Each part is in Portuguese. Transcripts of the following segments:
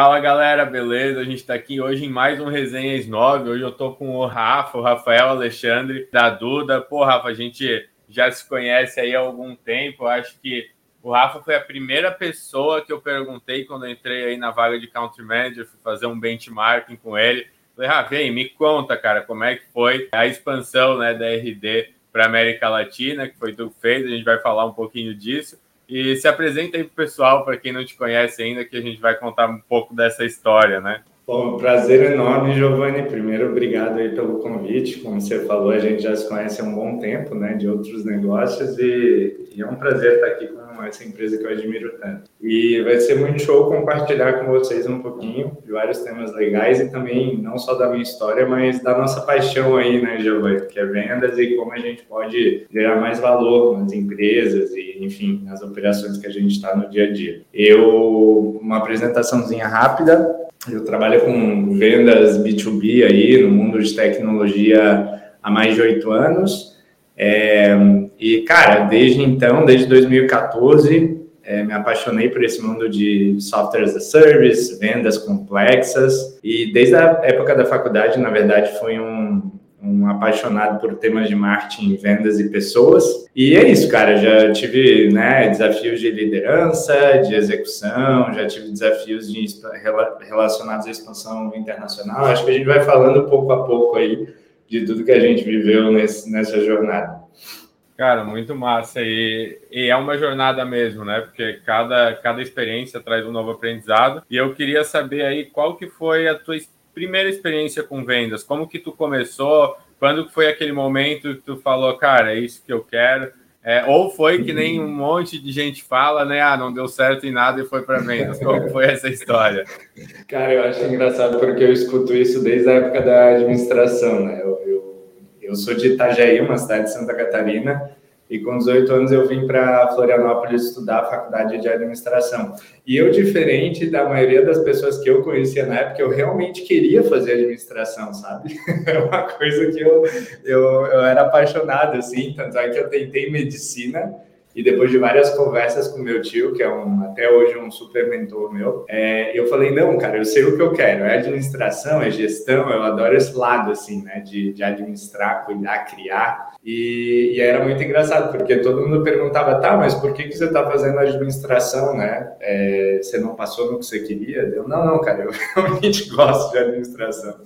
Fala galera, beleza? A gente está aqui hoje em mais um Resenhas 9. Hoje eu tô com o Rafa, o Rafael Alexandre da Duda. Pô, Rafa, a gente já se conhece aí há algum tempo. Eu acho que o Rafa foi a primeira pessoa que eu perguntei quando eu entrei aí na vaga de Country Manager, fui fazer um benchmarking com ele. Falei, Rafa, aí, me conta, cara, como é que foi a expansão né, da RD para América Latina, que foi tu que fez, a gente vai falar um pouquinho disso. E se apresenta aí para o pessoal, para quem não te conhece ainda, que a gente vai contar um pouco dessa história, né? Bom, prazer enorme, Giovanni. Primeiro, obrigado aí pelo convite. Como você falou, a gente já se conhece há um bom tempo, né, de outros negócios e, e é um prazer estar aqui com essa empresa que eu admiro tanto. E vai ser muito show compartilhar com vocês um pouquinho de vários temas legais e também não só da minha história, mas da nossa paixão aí, né, Giovanni, que é vendas e como a gente pode gerar mais valor nas empresas e, enfim, nas operações que a gente está no dia a dia. Eu, uma apresentaçãozinha rápida, eu trabalho com vendas B2B aí no mundo de tecnologia há mais de oito anos. É, e, cara, desde então, desde 2014, é, me apaixonei por esse mundo de software as a service, vendas complexas. E desde a época da faculdade, na verdade, fui um, um apaixonado por temas de marketing, vendas e pessoas. E é isso, cara. Já tive né, desafios de liderança, de execução, já tive desafios de, relacionados à expansão internacional. Acho que a gente vai falando pouco a pouco aí de tudo que a gente viveu nesse, nessa jornada. Cara, muito massa. E, e, é uma jornada mesmo, né? Porque cada, cada experiência traz um novo aprendizado. E eu queria saber aí qual que foi a tua primeira experiência com vendas. Como que tu começou? Quando foi aquele momento que tu falou, cara, é isso que eu quero? É, ou foi que nem um monte de gente fala, né? Ah, não deu certo em nada e foi para vendas. Como foi essa história? Cara, eu acho engraçado porque eu escuto isso desde a época da administração, né? Eu, eu eu sou de Itajaí, uma cidade de Santa Catarina, e com 18 anos eu vim para Florianópolis estudar a faculdade de administração. E eu, diferente da maioria das pessoas que eu conhecia na época, eu realmente queria fazer administração, sabe? É uma coisa que eu, eu, eu era apaixonado, assim, tanto é que eu tentei medicina, e depois de várias conversas com meu tio, que é um, até hoje um super mentor meu, é, eu falei, não, cara, eu sei o que eu quero. É administração, é gestão, eu adoro esse lado, assim, né? De, de administrar, cuidar, criar. E, e, era muito engraçado, porque todo mundo perguntava, tá, mas por que, que você está fazendo administração, né? É, você não passou no que você queria? Eu, não, não, cara, eu realmente gosto de administração.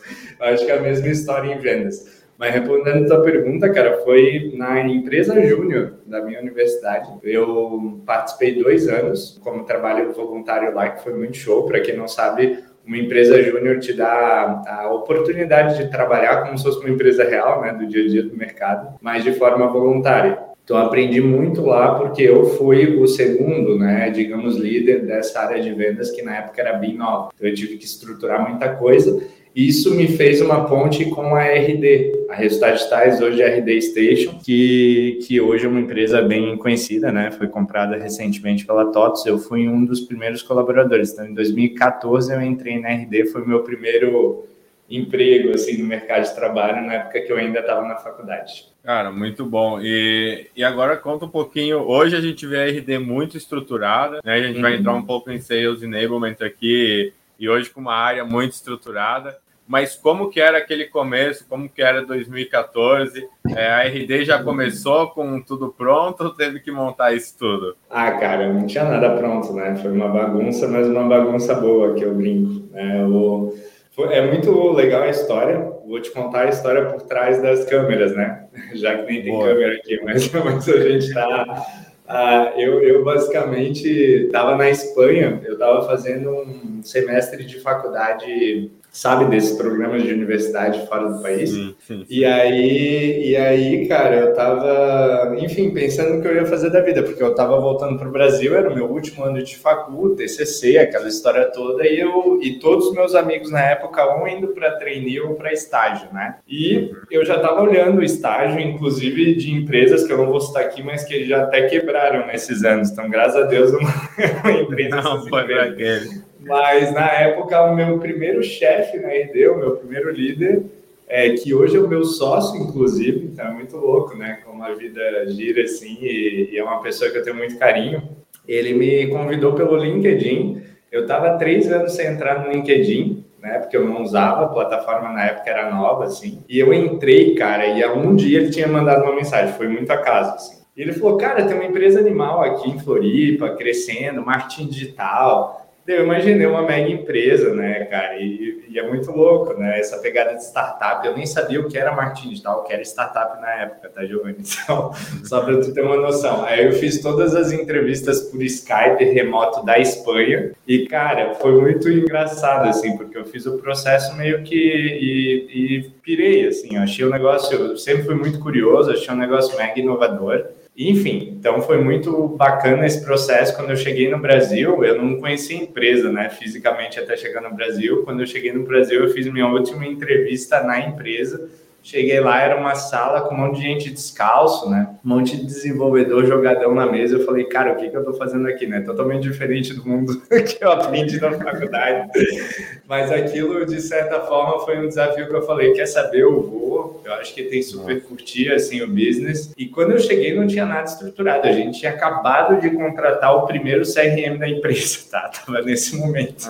Eu acho que é a mesma história em vendas. Mas respondendo a tua pergunta, cara, foi na empresa júnior da minha universidade. Eu participei dois anos como trabalho voluntário lá, que foi muito show. Para quem não sabe, uma empresa júnior te dá a oportunidade de trabalhar como se fosse uma empresa real, né, do dia a dia do mercado, mas de forma voluntária. Então aprendi muito lá porque eu fui o segundo, né, digamos, líder dessa área de vendas que na época era bem nova. Então eu tive que estruturar muita coisa isso me fez uma ponte com a RD, a Resultados Tais, hoje é a RD Station, que, que hoje é uma empresa bem conhecida, né? Foi comprada recentemente pela TOTS. Eu fui um dos primeiros colaboradores. Então, em 2014, eu entrei na RD, foi meu primeiro emprego assim no mercado de trabalho na época que eu ainda estava na faculdade. Cara, muito bom. E, e agora conta um pouquinho. Hoje a gente vê a RD muito estruturada, né? A gente uhum. vai entrar um pouco em sales enablement aqui e hoje com uma área muito estruturada. Mas como que era aquele começo? Como que era 2014? É, a RD já começou com tudo pronto ou teve que montar isso tudo? Ah, cara, não tinha nada pronto, né? Foi uma bagunça, mas uma bagunça boa que eu brinco. Né? Eu, é muito legal a história. Vou te contar a história por trás das câmeras, né? Já que nem tem boa. câmera aqui, mas, mas a gente está ah, eu, eu basicamente estava na Espanha, eu estava fazendo um semestre de faculdade sabe, desses programas de universidade fora do país. Sim, sim, sim. E aí, e aí, cara, eu tava, enfim, pensando no que eu ia fazer da vida, porque eu tava voltando para o Brasil, era o meu último ano de facu, TCC, aquela história toda, e eu e todos os meus amigos na época um indo para trainee ou para estágio, né? E eu já tava olhando o estágio, inclusive de empresas que eu não vou citar aqui, mas que já até quebraram nesses anos. Então, graças a Deus, eu não entrei Não, foi. Mas na época, o meu primeiro chefe na RD, o meu primeiro líder, é, que hoje é o meu sócio, inclusive, então é muito louco, né? Como a vida gira assim, e, e é uma pessoa que eu tenho muito carinho. Ele me convidou pelo LinkedIn Eu estava três anos sem entrar no LinkedIn, né? Porque eu não usava, a plataforma na época era nova, assim. E eu entrei, cara, e há um dia ele tinha mandado uma mensagem, foi muito acaso, assim. E ele falou, cara, tem uma empresa animal aqui em Floripa, crescendo, marketing digital. Eu imaginei uma mega empresa, né, cara? E, e, é muito louco, né? Essa pegada de startup. Eu nem sabia o que era marketing digital, o que era startup na época, tá, Giovanni? Então, só para tu ter uma noção. Aí eu fiz todas as entrevistas por Skype remoto da Espanha. E, cara, foi muito engraçado, assim, porque eu fiz o processo meio que. E, e pirei, assim. Eu achei o negócio. Eu sempre fui muito curioso, achei um negócio mega inovador. Enfim, então foi muito bacana esse processo. Quando eu cheguei no Brasil, eu não conhecia a empresa, né, fisicamente até chegar no Brasil. Quando eu cheguei no Brasil, eu fiz minha última entrevista na empresa Cheguei lá, era uma sala com um monte de gente descalço, né? Um monte de desenvolvedor jogadão na mesa. Eu falei, cara, o que, que eu tô fazendo aqui, né? Totalmente diferente do mundo que eu aprendi na faculdade. Mas aquilo, de certa forma, foi um desafio que eu falei, quer saber, eu vou. Eu acho que tem super curtir, assim, o business. E quando eu cheguei, não tinha nada estruturado. A gente tinha acabado de contratar o primeiro CRM da empresa, tá? Tava nesse momento.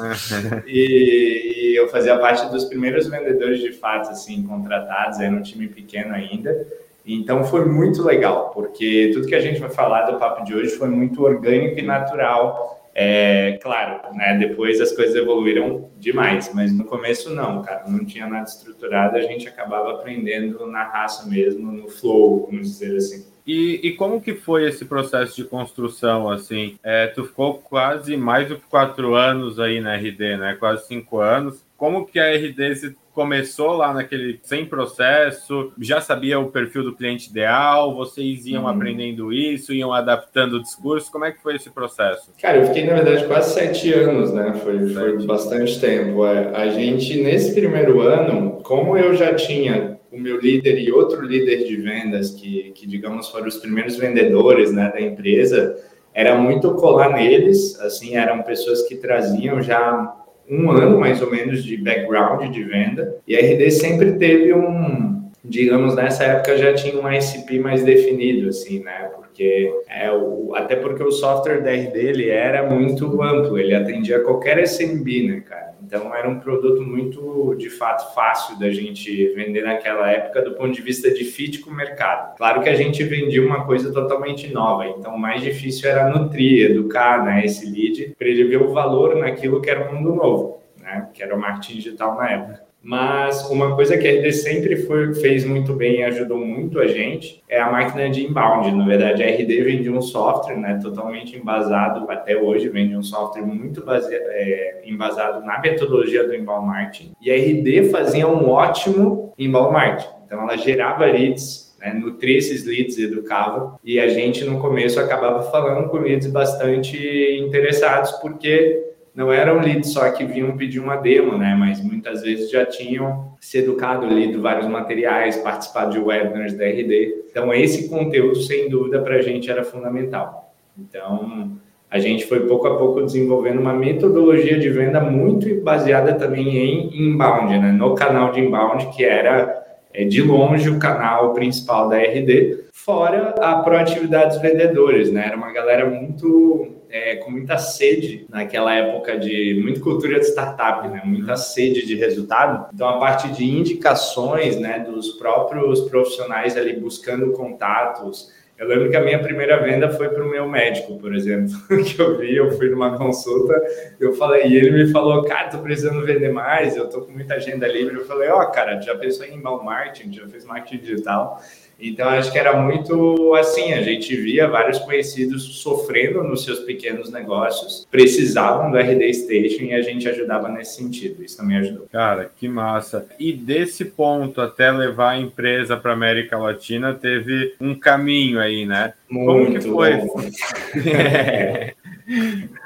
e, e eu fazia parte dos primeiros vendedores, de fato, assim, contratados era um time pequeno ainda. Então foi muito legal, porque tudo que a gente vai falar do papo de hoje foi muito orgânico e natural. É, claro, né, depois as coisas evoluíram demais, mas no começo não, cara, não tinha nada estruturado, a gente acabava aprendendo na raça mesmo, no flow, vamos dizer assim. E, e, como que foi esse processo de construção, assim? É, tu ficou quase mais do que quatro anos aí na RD, né? Quase cinco anos. Como que a RD se começou lá naquele sem processo, já sabia o perfil do cliente ideal, vocês iam uhum. aprendendo isso, iam adaptando o discurso, como é que foi esse processo? Cara, eu fiquei na verdade quase sete anos, né? Foi, foi bastante tempo. É, a gente nesse primeiro ano, como eu já tinha o meu líder e outro líder de vendas que, que digamos foram os primeiros vendedores, né, da empresa, era muito colar neles, assim, eram pessoas que traziam já um ano mais ou menos de background de venda e a RD sempre teve um, digamos, nessa época já tinha um ICP mais definido, assim, né? Porque é o, até porque o software da RD ele era muito amplo, ele atendia qualquer SMB, né, cara? Então era um produto muito, de fato, fácil da gente vender naquela época do ponto de vista de fit com o mercado. Claro que a gente vendia uma coisa totalmente nova, então o mais difícil era nutrir, educar, né, esse lead, para ele ver o valor naquilo que era um mundo novo, né, que era o marketing digital na época. Mas uma coisa que a RD sempre foi, fez muito bem e ajudou muito a gente é a máquina de inbound. Na verdade, a RD vende um software né, totalmente embasado, até hoje vende um software muito base, é, embasado na metodologia do inbound marketing. E a RD fazia um ótimo inbound marketing. Então, ela gerava leads, né, nutria esses leads, educava. E a gente, no começo, acabava falando com leads bastante interessados, porque não eram leads só que vinham pedir uma demo, né? Mas muitas vezes já tinham se educado, lido vários materiais, participado de webinars da RD. Então, esse conteúdo, sem dúvida, para a gente era fundamental. Então, a gente foi pouco a pouco desenvolvendo uma metodologia de venda muito baseada também em inbound, né? No canal de inbound, que era é, de longe o canal principal da RD, fora a proatividade dos vendedores, né? Era uma galera muito é, com muita sede naquela época de muita cultura de startup, né? Muita sede de resultado. Então a parte de indicações, né, dos próprios profissionais ali buscando contatos. Eu lembro que a minha primeira venda foi para o meu médico, por exemplo, que eu vi, eu fui numa consulta, eu falei, e ele me falou, cara, tô precisando vender mais, eu tô com muita agenda livre. Eu falei, ó, oh, cara, já pensou em inbound marketing, já fez marketing digital? Então, acho que era muito assim: a gente via vários conhecidos sofrendo nos seus pequenos negócios, precisavam do RD Station e a gente ajudava nesse sentido. Isso também ajudou. Cara, que massa. E desse ponto até levar a empresa para América Latina, teve um caminho aí, né? Muito como que foi? é.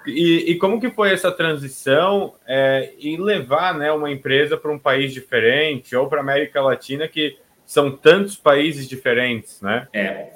E, e, como que foi essa transição é, e levar né, uma empresa para um país diferente ou para América Latina que são tantos países diferentes, né? É.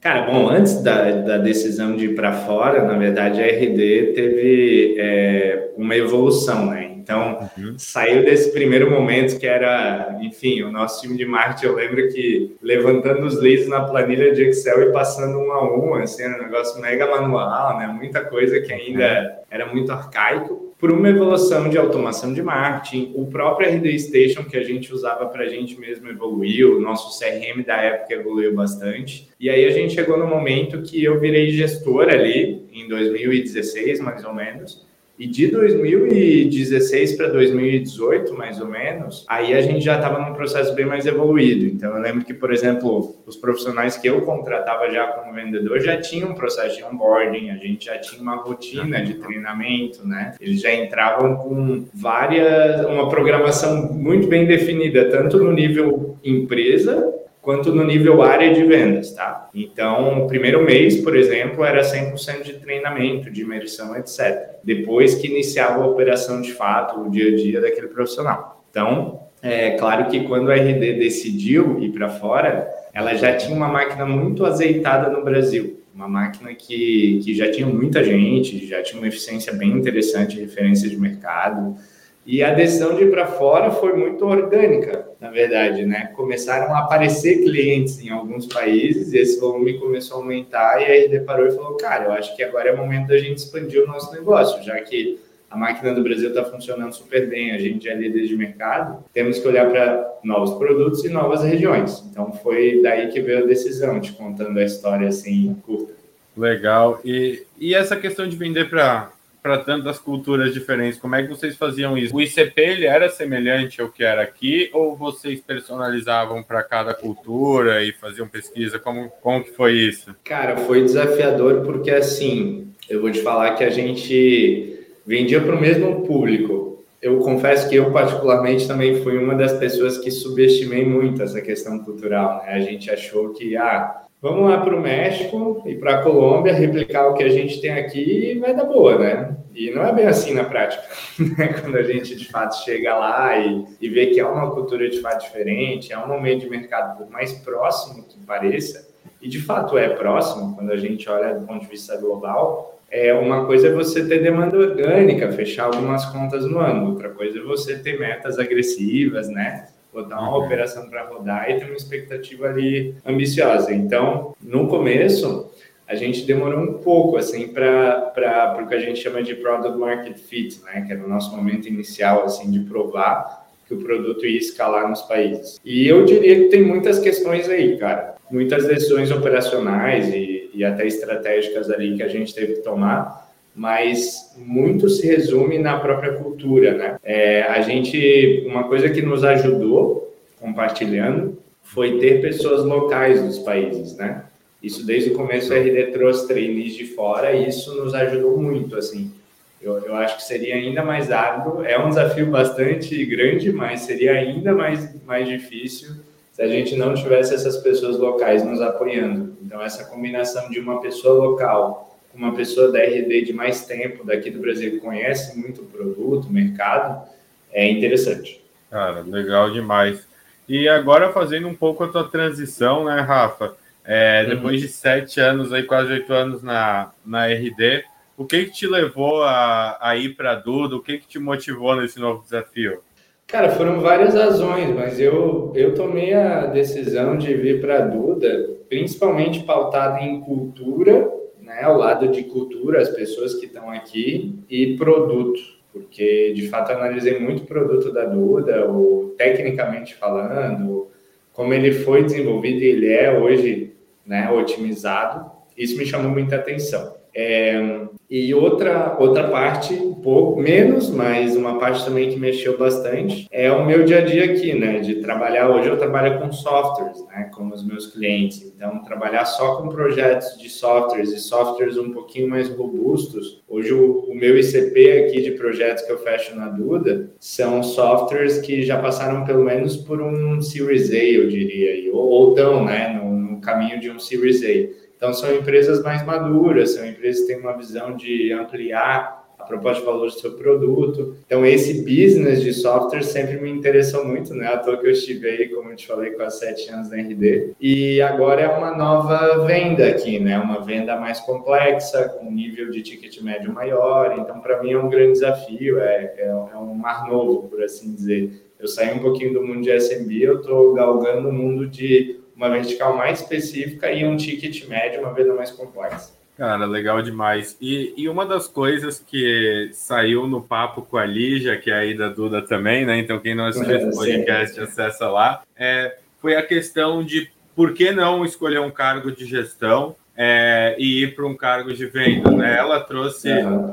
Cara, bom, antes da, da decisão de ir para fora, na verdade, a RD teve é, uma evolução, né? Então, uhum. saiu desse primeiro momento que era, enfim, o nosso time de marketing, eu lembro que levantando os leads na planilha de Excel e passando um a um, assim, era um negócio mega manual, né? Muita coisa que ainda era muito arcaico por uma evolução de automação de marketing, o próprio RD Station que a gente usava para a gente mesmo evoluiu, o nosso CRM da época evoluiu bastante. E aí a gente chegou no momento que eu virei gestor ali, em 2016 mais ou menos, e de 2016 para 2018, mais ou menos, aí a gente já estava num processo bem mais evoluído. Então, eu lembro que, por exemplo, os profissionais que eu contratava já como vendedor já tinham um processo de onboarding, a gente já tinha uma rotina de treinamento, né? Eles já entravam com várias, uma programação muito bem definida, tanto no nível empresa quanto no nível área de vendas, tá? Então, o primeiro mês, por exemplo, era 100% de treinamento, de imersão, etc. Depois que iniciava a operação de fato, o dia a dia daquele profissional. Então, é claro que quando a RD decidiu ir para fora, ela já tinha uma máquina muito azeitada no Brasil. Uma máquina que, que já tinha muita gente, já tinha uma eficiência bem interessante, referência de mercado, e a decisão de ir para fora foi muito orgânica, na verdade, né? Começaram a aparecer clientes em alguns países, esse volume começou a aumentar e aí deparou e falou: "Cara, eu acho que agora é o momento da gente expandir o nosso negócio, já que a máquina do Brasil está funcionando super bem, a gente é líder de mercado, temos que olhar para novos produtos e novas regiões. Então foi daí que veio a decisão, te contando a história assim curta. Legal. E, e essa questão de vender para para tantas culturas diferentes, como é que vocês faziam isso? O ICP ele era semelhante ao que era aqui ou vocês personalizavam para cada cultura e faziam pesquisa? Como, como que foi isso? Cara, foi desafiador porque assim, eu vou te falar que a gente vendia para o mesmo público. Eu confesso que eu particularmente também fui uma das pessoas que subestimei muito essa questão cultural. Né? A gente achou que ah, Vamos lá para o México e para a Colômbia replicar o que a gente tem aqui e vai dar boa, né? E não é bem assim na prática, né? Quando a gente de fato chega lá e, e vê que é uma cultura de fato diferente, é um momento de mercado por mais próximo que pareça, e de fato é próximo quando a gente olha do ponto de vista global. É uma coisa é você ter demanda orgânica, fechar algumas contas no ano, outra coisa é você ter metas agressivas, né? Botar uma uhum. operação para rodar e ter uma expectativa ali ambiciosa. Então, no começo, a gente demorou um pouco assim para o que a gente chama de product market fit, né, que era o nosso momento inicial assim de provar que o produto ia escalar nos países. E eu diria que tem muitas questões aí, cara, muitas decisões operacionais e, e até estratégicas ali que a gente teve que tomar mas muito se resume na própria cultura, né? É, a gente, uma coisa que nos ajudou compartilhando foi ter pessoas locais dos países, né? Isso desde o começo a RD trouxe trainees de fora e isso nos ajudou muito, assim. Eu, eu acho que seria ainda mais árduo, é um desafio bastante grande, mas seria ainda mais, mais difícil se a gente não tivesse essas pessoas locais nos apoiando. Então, essa combinação de uma pessoa local uma pessoa da RD de mais tempo daqui do Brasil que conhece muito o produto, o mercado, é interessante. Cara, legal demais. E agora fazendo um pouco a tua transição, né, Rafa? É, uhum. depois de sete anos, aí quase oito anos na, na RD, o que, que te levou a, a ir para a Duda? O que, que te motivou nesse novo desafio? Cara, foram várias razões, mas eu, eu tomei a decisão de vir para a Duda, principalmente pautada em cultura né, ao lado de cultura, as pessoas que estão aqui, e produto, porque de fato analisei muito o produto da Duda, o, tecnicamente falando, como ele foi desenvolvido e ele é hoje né, otimizado, isso me chamou muita atenção. É, e outra, outra parte, um pouco menos, mas uma parte também que mexeu bastante, é o meu dia a dia aqui, né? De trabalhar, hoje eu trabalho com softwares, né? Com os meus clientes. Então, trabalhar só com projetos de softwares e softwares um pouquinho mais robustos. Hoje, o, o meu ICP aqui de projetos que eu fecho na Duda são softwares que já passaram pelo menos por um Series A, eu diria, ou, ou estão, né? No, no caminho de um Series A. Então, são empresas mais maduras, são empresas que têm uma visão de ampliar a proposta de valor do seu produto. Então, esse business de software sempre me interessou muito, né? À toa que eu estive aí, como eu te falei, quase sete anos na RD. E agora é uma nova venda aqui, né? Uma venda mais complexa, com nível de ticket médio maior. Então, para mim é um grande desafio, é, é, é um mar novo, por assim dizer. Eu saí um pouquinho do mundo de SMB, eu estou galgando o mundo de uma vertical mais específica e um ticket médio, uma venda mais complexa. Cara, legal demais. E, e uma das coisas que saiu no papo com a Lígia, que é aí da Duda também, né? Então, quem não assistiu esse podcast, acessa lá. É, foi a questão de por que não escolher um cargo de gestão é, e ir para um cargo de venda. Né? Ela trouxe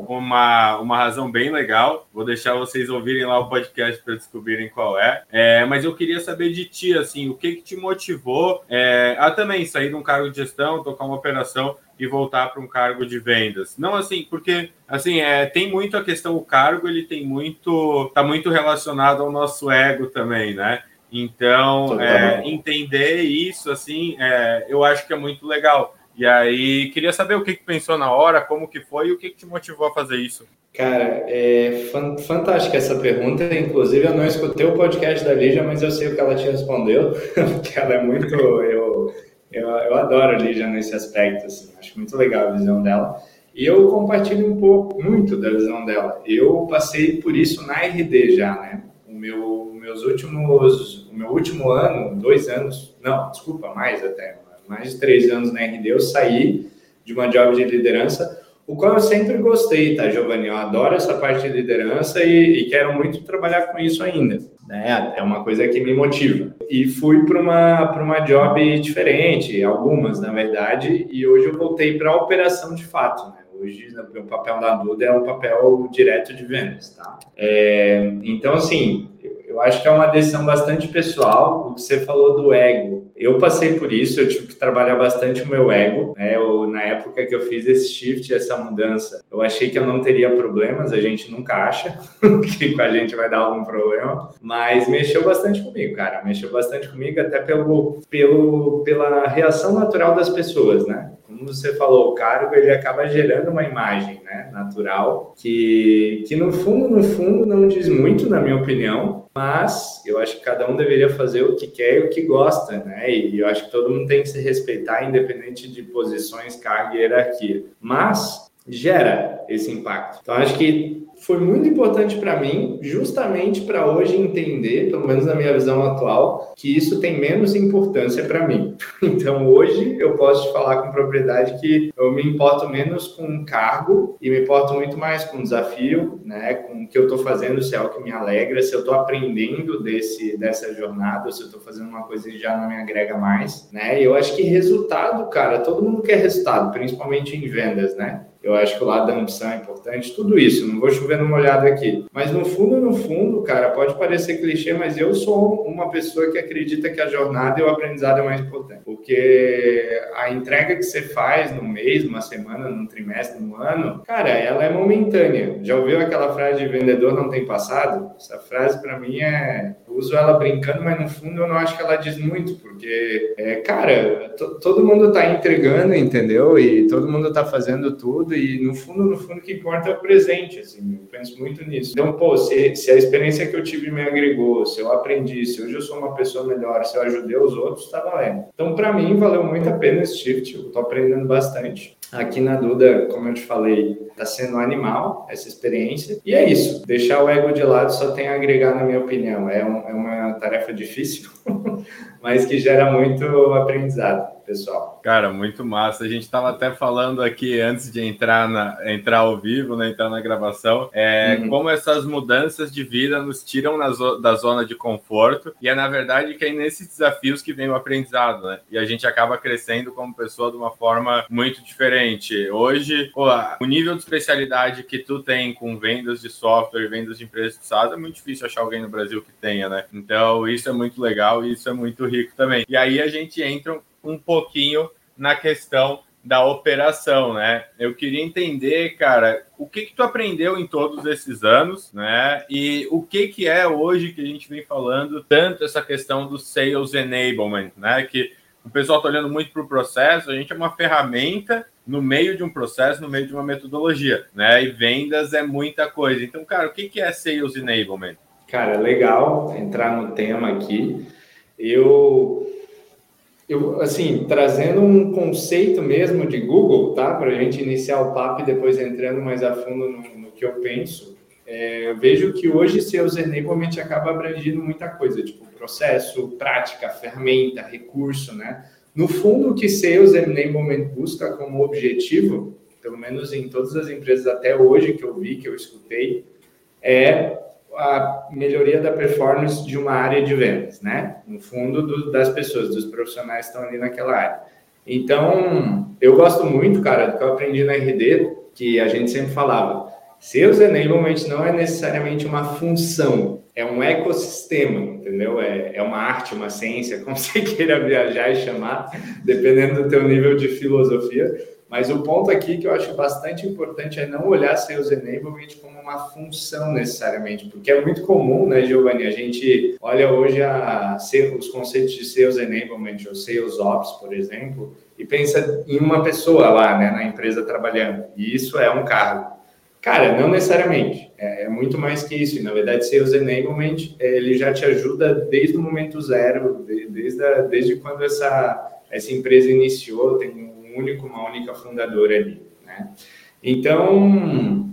uma, uma razão bem legal. Vou deixar vocês ouvirem lá o podcast para descobrirem qual é. é. Mas eu queria saber de ti, assim, o que, que te motivou é, a também sair de um cargo de gestão, tocar uma operação e voltar para um cargo de vendas. Não assim, porque assim, é, tem muito a questão o cargo, ele tem muito tá muito relacionado ao nosso ego também, né? Então, é, entender isso assim, é, eu acho que é muito legal. E aí, queria saber o que, que pensou na hora, como que foi e o que, que te motivou a fazer isso. Cara, é fantástica essa pergunta. Inclusive, eu não escutei o podcast da Lígia, mas eu sei o que ela te respondeu, porque ela é muito. Eu, eu, eu adoro a Lígia nesse aspecto, assim, acho muito legal a visão dela. E eu compartilho um pouco, muito da visão dela. Eu passei por isso na RD já, né? O meu, meus últimos, o meu último ano, dois anos, não, desculpa, mais até, mais de três anos na RD, eu saí de uma job de liderança, o qual eu sempre gostei, tá, Giovanni? Eu adoro essa parte de liderança e, e quero muito trabalhar com isso ainda. Né? É uma coisa que me motiva. E fui para uma, uma job diferente, algumas, na verdade, e hoje eu voltei para a operação de fato. Né? Hoje, o papel da Duda é um papel direto de vendas, tá? É, então, assim, eu acho que é uma decisão bastante pessoal. O que você falou do ego, eu passei por isso, eu tive que trabalhar bastante o meu ego. Né? Eu, na época que eu fiz esse shift, essa mudança, eu achei que eu não teria problemas, a gente nunca acha que com a gente vai dar algum problema, mas mexeu bastante comigo, cara. Mexeu bastante comigo, até pelo, pelo, pela reação natural das pessoas, né? Como você falou, o cargo ele acaba gerando uma imagem né, natural que, que no fundo, no fundo, não diz muito, na minha opinião, mas eu acho que cada um deveria fazer o que quer e o que gosta, né? E eu acho que todo mundo tem que se respeitar, independente de posições, cargo e hierarquia. Mas gera esse impacto. Então, acho que foi muito importante para mim, justamente para hoje entender, pelo menos na minha visão atual, que isso tem menos importância para mim. Então, hoje eu posso te falar com propriedade que eu me importo menos com cargo e me importo muito mais com o desafio, né, com o que eu estou fazendo, se é algo que me alegra, se eu estou aprendendo desse dessa jornada, se eu estou fazendo uma coisa que já não me agrega mais, né? E eu acho que resultado, cara, todo mundo quer resultado, principalmente em vendas, né? Eu acho que o lado da ambição é importante, tudo isso, não vou chover numa olhada aqui. Mas no fundo, no fundo, cara, pode parecer clichê, mas eu sou uma pessoa que acredita que a jornada e o aprendizado é mais importante. Porque a entrega que você faz no mês, numa semana, num trimestre, num ano, cara, ela é momentânea. Já ouviu aquela frase de vendedor não tem passado? Essa frase para mim é uso ela brincando, mas no fundo eu não acho que ela diz muito, porque, é, cara, todo mundo tá entregando, entendeu? E todo mundo tá fazendo tudo, e no fundo, no fundo, o que importa é o presente, assim, eu penso muito nisso. Então, pô, se, se a experiência que eu tive me agregou, se eu aprendi, se hoje eu sou uma pessoa melhor, se eu ajudei os outros, tá valendo. Então, para mim, valeu muito a pena esse shift, eu tô aprendendo bastante. Aqui na Duda, como eu te falei, está sendo animal essa experiência. E é isso. Deixar o ego de lado só tem a agregar, na minha opinião. É, um, é uma tarefa difícil, mas que gera muito aprendizado pessoal. Cara, muito massa. A gente estava até falando aqui antes de entrar, na, entrar ao vivo, né, entrar na gravação, é, uhum. como essas mudanças de vida nos tiram na, da zona de conforto e é na verdade que é nesses desafios que vem o aprendizado, né? E a gente acaba crescendo como pessoa de uma forma muito diferente. Hoje, pô, o nível de especialidade que tu tem com vendas de software, vendas de empresas de SaaS, é muito difícil achar alguém no Brasil que tenha, né? Então, isso é muito legal e isso é muito rico também. E aí a gente entra um pouquinho na questão da operação, né? Eu queria entender, cara, o que que tu aprendeu em todos esses anos, né? E o que que é hoje que a gente vem falando tanto essa questão do sales enablement, né? Que o pessoal está olhando muito para o processo, a gente é uma ferramenta no meio de um processo, no meio de uma metodologia, né? E vendas é muita coisa. Então, cara, o que que é sales enablement? Cara, legal entrar no tema aqui. Eu eu, assim, trazendo um conceito mesmo de Google, tá? Para a gente iniciar o papo e depois entrando mais a fundo no, no que eu penso, é, eu vejo que hoje seus enablement acaba abrangindo muita coisa, tipo processo, prática, ferramenta, recurso, né? No fundo, o que Sales Enablement busca como objetivo, pelo menos em todas as empresas até hoje que eu vi, que eu escutei, é a melhoria da performance de uma área de vendas, né? No fundo, do, das pessoas, dos profissionais que estão ali naquela área. Então, eu gosto muito, cara, do que eu aprendi na RD, que a gente sempre falava. Sales Enablement não é necessariamente uma função, é um ecossistema, entendeu? É, é uma arte, uma ciência, como você queira viajar e chamar, dependendo do teu nível de filosofia. Mas o ponto aqui que eu acho bastante importante é não olhar Sales Enablement como uma função necessariamente, porque é muito comum, né, Giovanni? A gente olha hoje a, os conceitos de Sales Enablement ou Sales Ops, por exemplo, e pensa em uma pessoa lá, né, na empresa trabalhando. E isso é um cargo. Cara, não necessariamente. É, é, muito mais que isso. Na verdade, Sales Enablement, ele já te ajuda desde o momento zero, desde, desde quando essa, essa empresa iniciou, tem um único, uma única fundadora ali. Né? Então,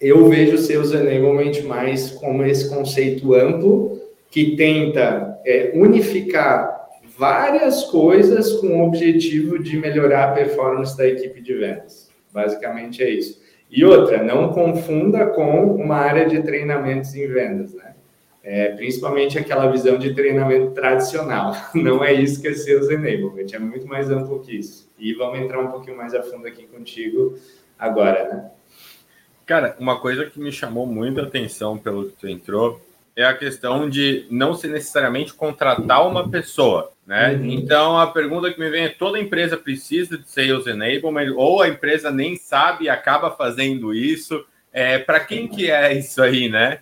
eu vejo Sales Enablement mais como esse conceito amplo que tenta é, unificar várias coisas com o objetivo de melhorar a performance da equipe de vendas. Basicamente é isso. E outra, não confunda com uma área de treinamentos em vendas, né? É, principalmente aquela visão de treinamento tradicional. Não é isso que é Sales Enablement, é muito mais amplo que isso. E vamos entrar um pouquinho mais a fundo aqui contigo agora, né? Cara, uma coisa que me chamou muita atenção pelo que tu entrou é a questão de não ser necessariamente contratar uma pessoa, né? Uhum. Então a pergunta que me vem é: toda empresa precisa de sales enablement ou a empresa nem sabe e acaba fazendo isso? É, Para quem que é isso aí, né?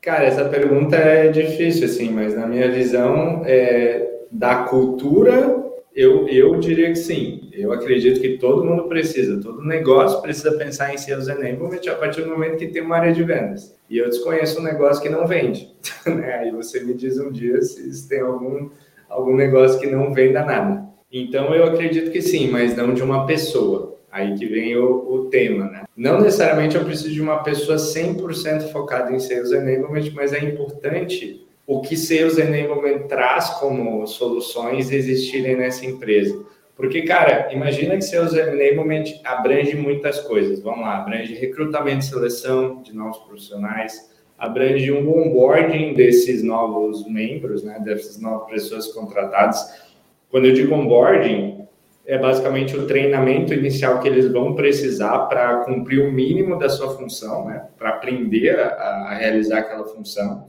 Cara, essa pergunta é difícil, assim, mas na minha visão é, da cultura eu, eu diria que sim. Eu acredito que todo mundo precisa, todo negócio precisa pensar em seus enablement a partir do momento que tem uma área de vendas. E eu desconheço um negócio que não vende. Né? Aí você me diz um dia se tem algum, algum negócio que não venda nada. Então eu acredito que sim, mas não de uma pessoa. Aí que vem o, o tema, né? Não necessariamente eu preciso de uma pessoa 100% focada em sales enablement, mas é importante o que Sales Enablement traz como soluções existirem nessa empresa. Porque, cara, imagina que Sales Enablement abrange muitas coisas. Vamos lá, abrange recrutamento e seleção de novos profissionais, abrange um onboarding desses novos membros, né, dessas novas pessoas contratadas. Quando eu digo onboarding, é basicamente o treinamento inicial que eles vão precisar para cumprir o mínimo da sua função, né, para aprender a, a realizar aquela função.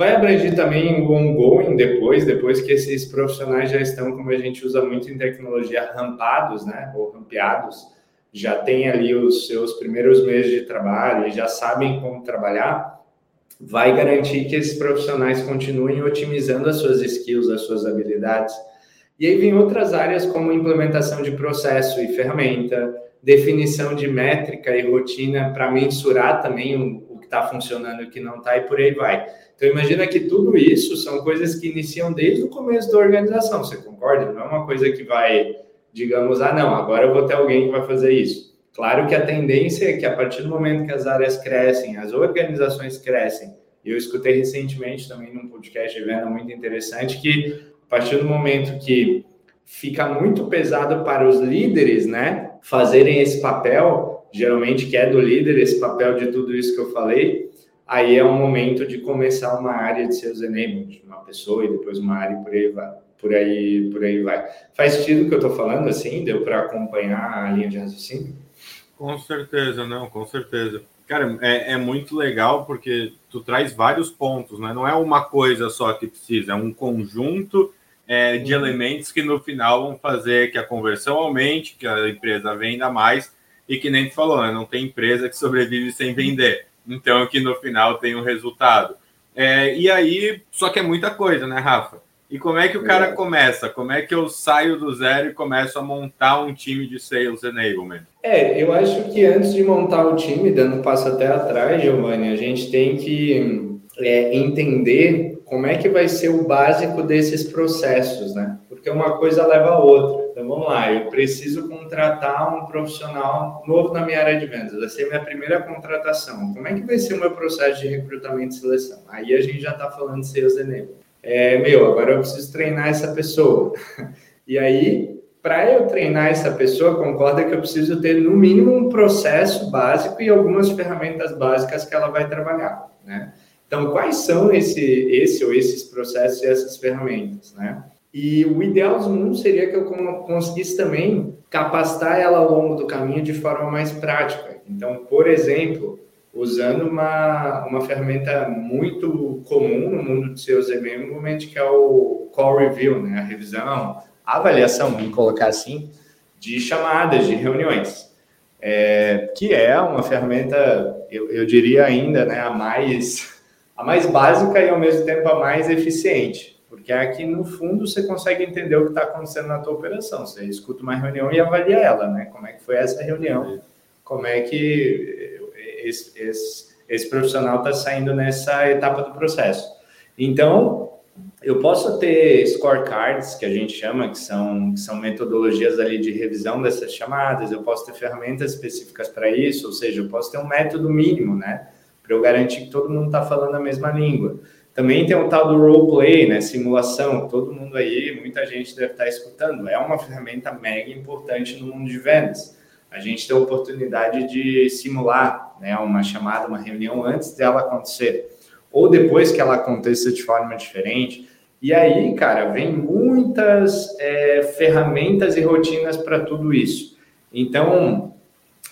Vai abranger também o ongoing depois, depois que esses profissionais já estão, como a gente usa muito em tecnologia, rampados, né, ou rampeados, já tem ali os seus primeiros meses de trabalho e já sabem como trabalhar, vai garantir que esses profissionais continuem otimizando as suas skills, as suas habilidades. E aí vem outras áreas como implementação de processo e ferramenta, definição de métrica e rotina para mensurar também o, que está funcionando e o que não está, e por aí vai. Então, imagina que tudo isso são coisas que iniciam desde o começo da organização, você concorda? Não é uma coisa que vai, digamos, ah, não, agora eu vou ter alguém que vai fazer isso. Claro que a tendência é que a partir do momento que as áreas crescem, as organizações crescem, e eu escutei recentemente também num podcast de venda muito interessante que a partir do momento que fica muito pesado para os líderes, né, fazerem esse papel, geralmente que é do líder esse papel de tudo isso que eu falei, aí é o momento de começar uma área de seus enablers, uma pessoa e depois uma área e por aí vai. Por aí, por aí vai. Faz sentido o que eu estou falando assim? Deu para acompanhar a linha de raciocínio? Com certeza, não, com certeza. Cara, é, é, muito legal porque tu traz vários pontos, né? Não é uma coisa só que precisa, é um conjunto é, de uhum. elementos que no final vão fazer que a conversão aumente, que a empresa venda mais e que nem tu falou, né? Não tem empresa que sobrevive sem vender. Então, que no final tem um resultado. É, e aí, só que é muita coisa, né, Rafa? E como é que o cara é. começa? Como é que eu saio do zero e começo a montar um time de Sales Enablement? É, eu acho que antes de montar o time, dando um passo até atrás, Giovanni, a gente tem que é, entender como é que vai ser o básico desses processos, né? Porque uma coisa leva a outra. Então vamos lá, eu preciso contratar um profissional novo na minha área de vendas. Vai ser minha primeira contratação. Como é que vai ser o meu processo de recrutamento e seleção? Aí a gente já está falando de sales enablement. É, meu, agora eu preciso treinar essa pessoa. E aí, para eu treinar essa pessoa, concorda que eu preciso ter no mínimo um processo básico e algumas ferramentas básicas que ela vai trabalhar, né? Então, quais são esse, esse ou esses processos e essas ferramentas, né? E o ideal do mundo seria que eu conseguisse também capacitar ela ao longo do caminho de forma mais prática. Então, por exemplo, usando uma, uma ferramenta muito comum no mundo de seus enablement, que é o call review, né? a revisão, a avaliação, vamos colocar assim, de chamadas, de reuniões. É, que é uma ferramenta, eu, eu diria ainda, né, a mais a mais básica e ao mesmo tempo a mais eficiente, porque aqui no fundo você consegue entender o que está acontecendo na tua operação. Você escuta uma reunião e avalia ela, né? Como é que foi essa reunião? Como é que esse, esse, esse profissional está saindo nessa etapa do processo? Então, eu posso ter scorecards, que a gente chama, que são, que são metodologias ali de revisão dessas chamadas, eu posso ter ferramentas específicas para isso, ou seja, eu posso ter um método mínimo, né? para eu garantir que todo mundo está falando a mesma língua. Também tem o tal do roleplay, né, simulação, todo mundo aí, muita gente deve estar tá escutando. É uma ferramenta mega importante no mundo de vendas. A gente tem a oportunidade de simular né, uma chamada, uma reunião antes dela acontecer, ou depois que ela aconteça de forma diferente. E aí, cara, vem muitas é, ferramentas e rotinas para tudo isso. Então,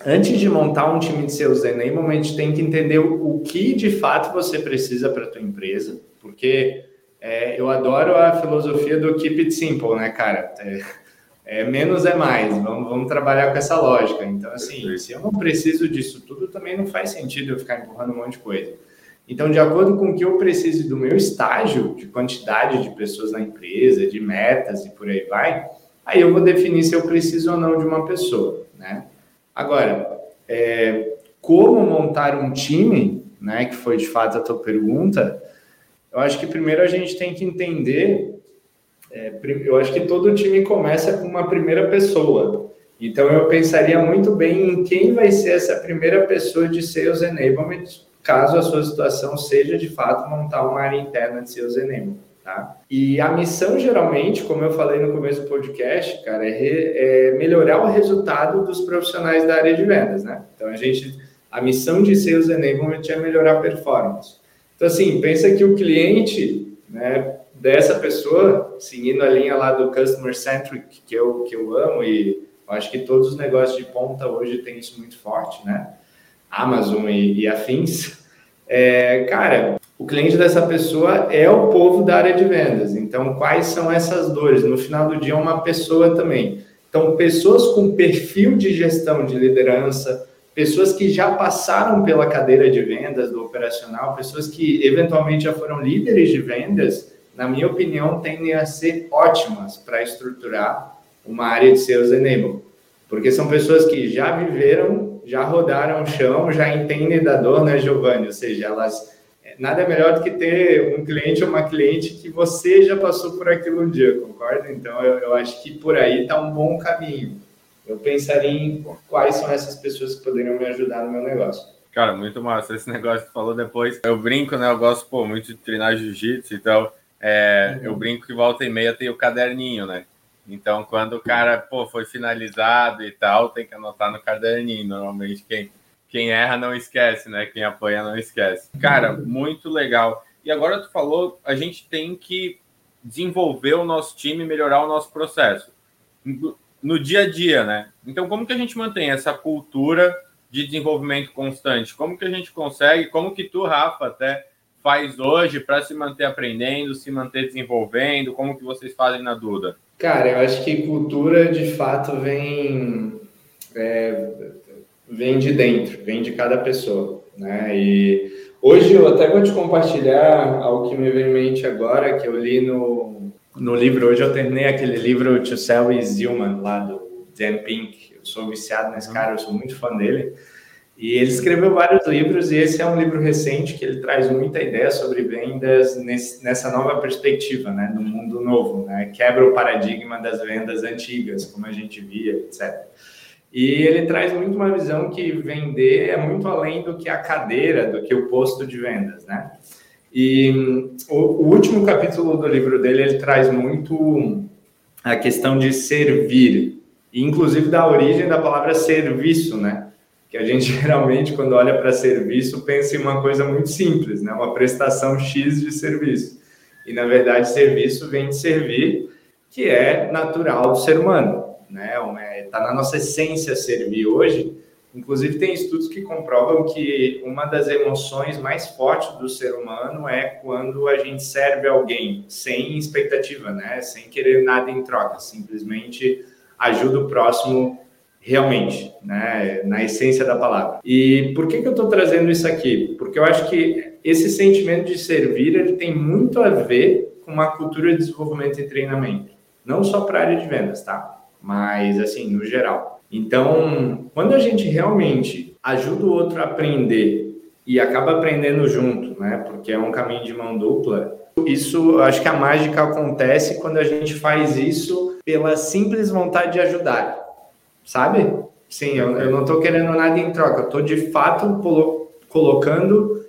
antes de montar um time de sales enablement, a gente tem que entender o que de fato você precisa para a tua empresa, porque é, eu adoro a filosofia do keep it simple, né, cara? É, é, menos é mais, vamos, vamos trabalhar com essa lógica. Então, assim, se eu não preciso disso tudo, também não faz sentido eu ficar empurrando um monte de coisa. Então, de acordo com o que eu preciso do meu estágio de quantidade de pessoas na empresa, de metas e por aí vai, aí eu vou definir se eu preciso ou não de uma pessoa, né? Agora, é, como montar um time, né, que foi de fato a tua pergunta, eu acho que primeiro a gente tem que entender, é, eu acho que todo time começa com uma primeira pessoa. Então eu pensaria muito bem em quem vai ser essa primeira pessoa de Sales Enablement, caso a sua situação seja de fato montar uma área interna de Sales Enablement. Tá? E a missão, geralmente, como eu falei no começo do podcast, cara, é, re, é, melhorar o resultado dos profissionais da área de vendas, né? Então, a gente, a missão de Sales Enablement é melhorar a performance. Então, assim, pensa que o cliente, né, dessa pessoa, seguindo a linha lá do Customer Centric, que eu, que eu amo e eu acho que todos os negócios de ponta hoje têm isso muito forte, né? Amazon e, e afins. É, cara, o cliente dessa pessoa é o povo da área de vendas. Então, quais são essas dores? No final do dia, é uma pessoa também. Então, pessoas com perfil de gestão de liderança, pessoas que já passaram pela cadeira de vendas do operacional, pessoas que eventualmente já foram líderes de vendas, na minha opinião, tendem a ser ótimas para estruturar uma área de sales enable. Porque são pessoas que já viveram, já rodaram o chão, já entendem da dor, né, Giovanni? Ou seja, elas nada melhor do que ter um cliente ou uma cliente que você já passou por aquilo um dia, concorda? Então, eu, eu acho que por aí está um bom caminho. Eu pensaria em quais são essas pessoas que poderiam me ajudar no meu negócio. Cara, muito massa. Esse negócio que tu falou depois. Eu brinco, né? Eu gosto, pô, muito de treinar jiu-jitsu, então é, uhum. eu brinco que volta e meia tem o caderninho, né? Então, quando o cara, pô, foi finalizado e tal, tem que anotar no caderninho. Normalmente, quem, quem erra não esquece, né? Quem apanha não esquece. Cara, muito legal. E agora tu falou, a gente tem que desenvolver o nosso time, melhorar o nosso processo no dia a dia, né? Então, como que a gente mantém essa cultura de desenvolvimento constante? Como que a gente consegue? Como que tu, Rafa, até faz hoje para se manter aprendendo, se manter desenvolvendo? Como que vocês fazem na Duda? Cara, eu acho que cultura de fato vem é, vem de dentro, vem de cada pessoa, né? E hoje eu até vou te compartilhar algo que me vem em mente agora, que eu li no, no livro, hoje eu terminei aquele livro To Sell is Human, lá do Dan Pink, eu sou viciado nesse cara, eu sou muito fã dele, e ele escreveu vários livros, e esse é um livro recente que ele traz muita ideia sobre vendas nesse, nessa nova perspectiva, né, do mundo novo, né, quebra o paradigma das vendas antigas, como a gente via, etc. E ele traz muito uma visão que vender é muito além do que a cadeira, do que o posto de vendas, né? E o, o último capítulo do livro dele, ele traz muito a questão de servir, inclusive da origem da palavra serviço, né? Que a gente geralmente, quando olha para serviço, pensa em uma coisa muito simples, né? Uma prestação X de serviço. E, na verdade, serviço vem de servir, que é natural do ser humano, né? Está na nossa essência servir hoje. Inclusive, tem estudos que comprovam que uma das emoções mais fortes do ser humano é quando a gente serve alguém sem expectativa, né? Sem querer nada em troca, simplesmente ajuda o próximo realmente, né? Na essência da palavra. E por que, que eu estou trazendo isso aqui? Porque eu acho que esse sentimento de servir ele tem muito a ver com uma cultura de desenvolvimento e treinamento, não só para a área de vendas, tá? Mas assim, no geral. Então, quando a gente realmente ajuda o outro a aprender e acaba aprendendo junto, né? Porque é um caminho de mão dupla. Isso, acho que a mágica acontece quando a gente faz isso pela simples vontade de ajudar, sabe? Sim, eu, eu não estou querendo nada em troca, eu estou de fato colocando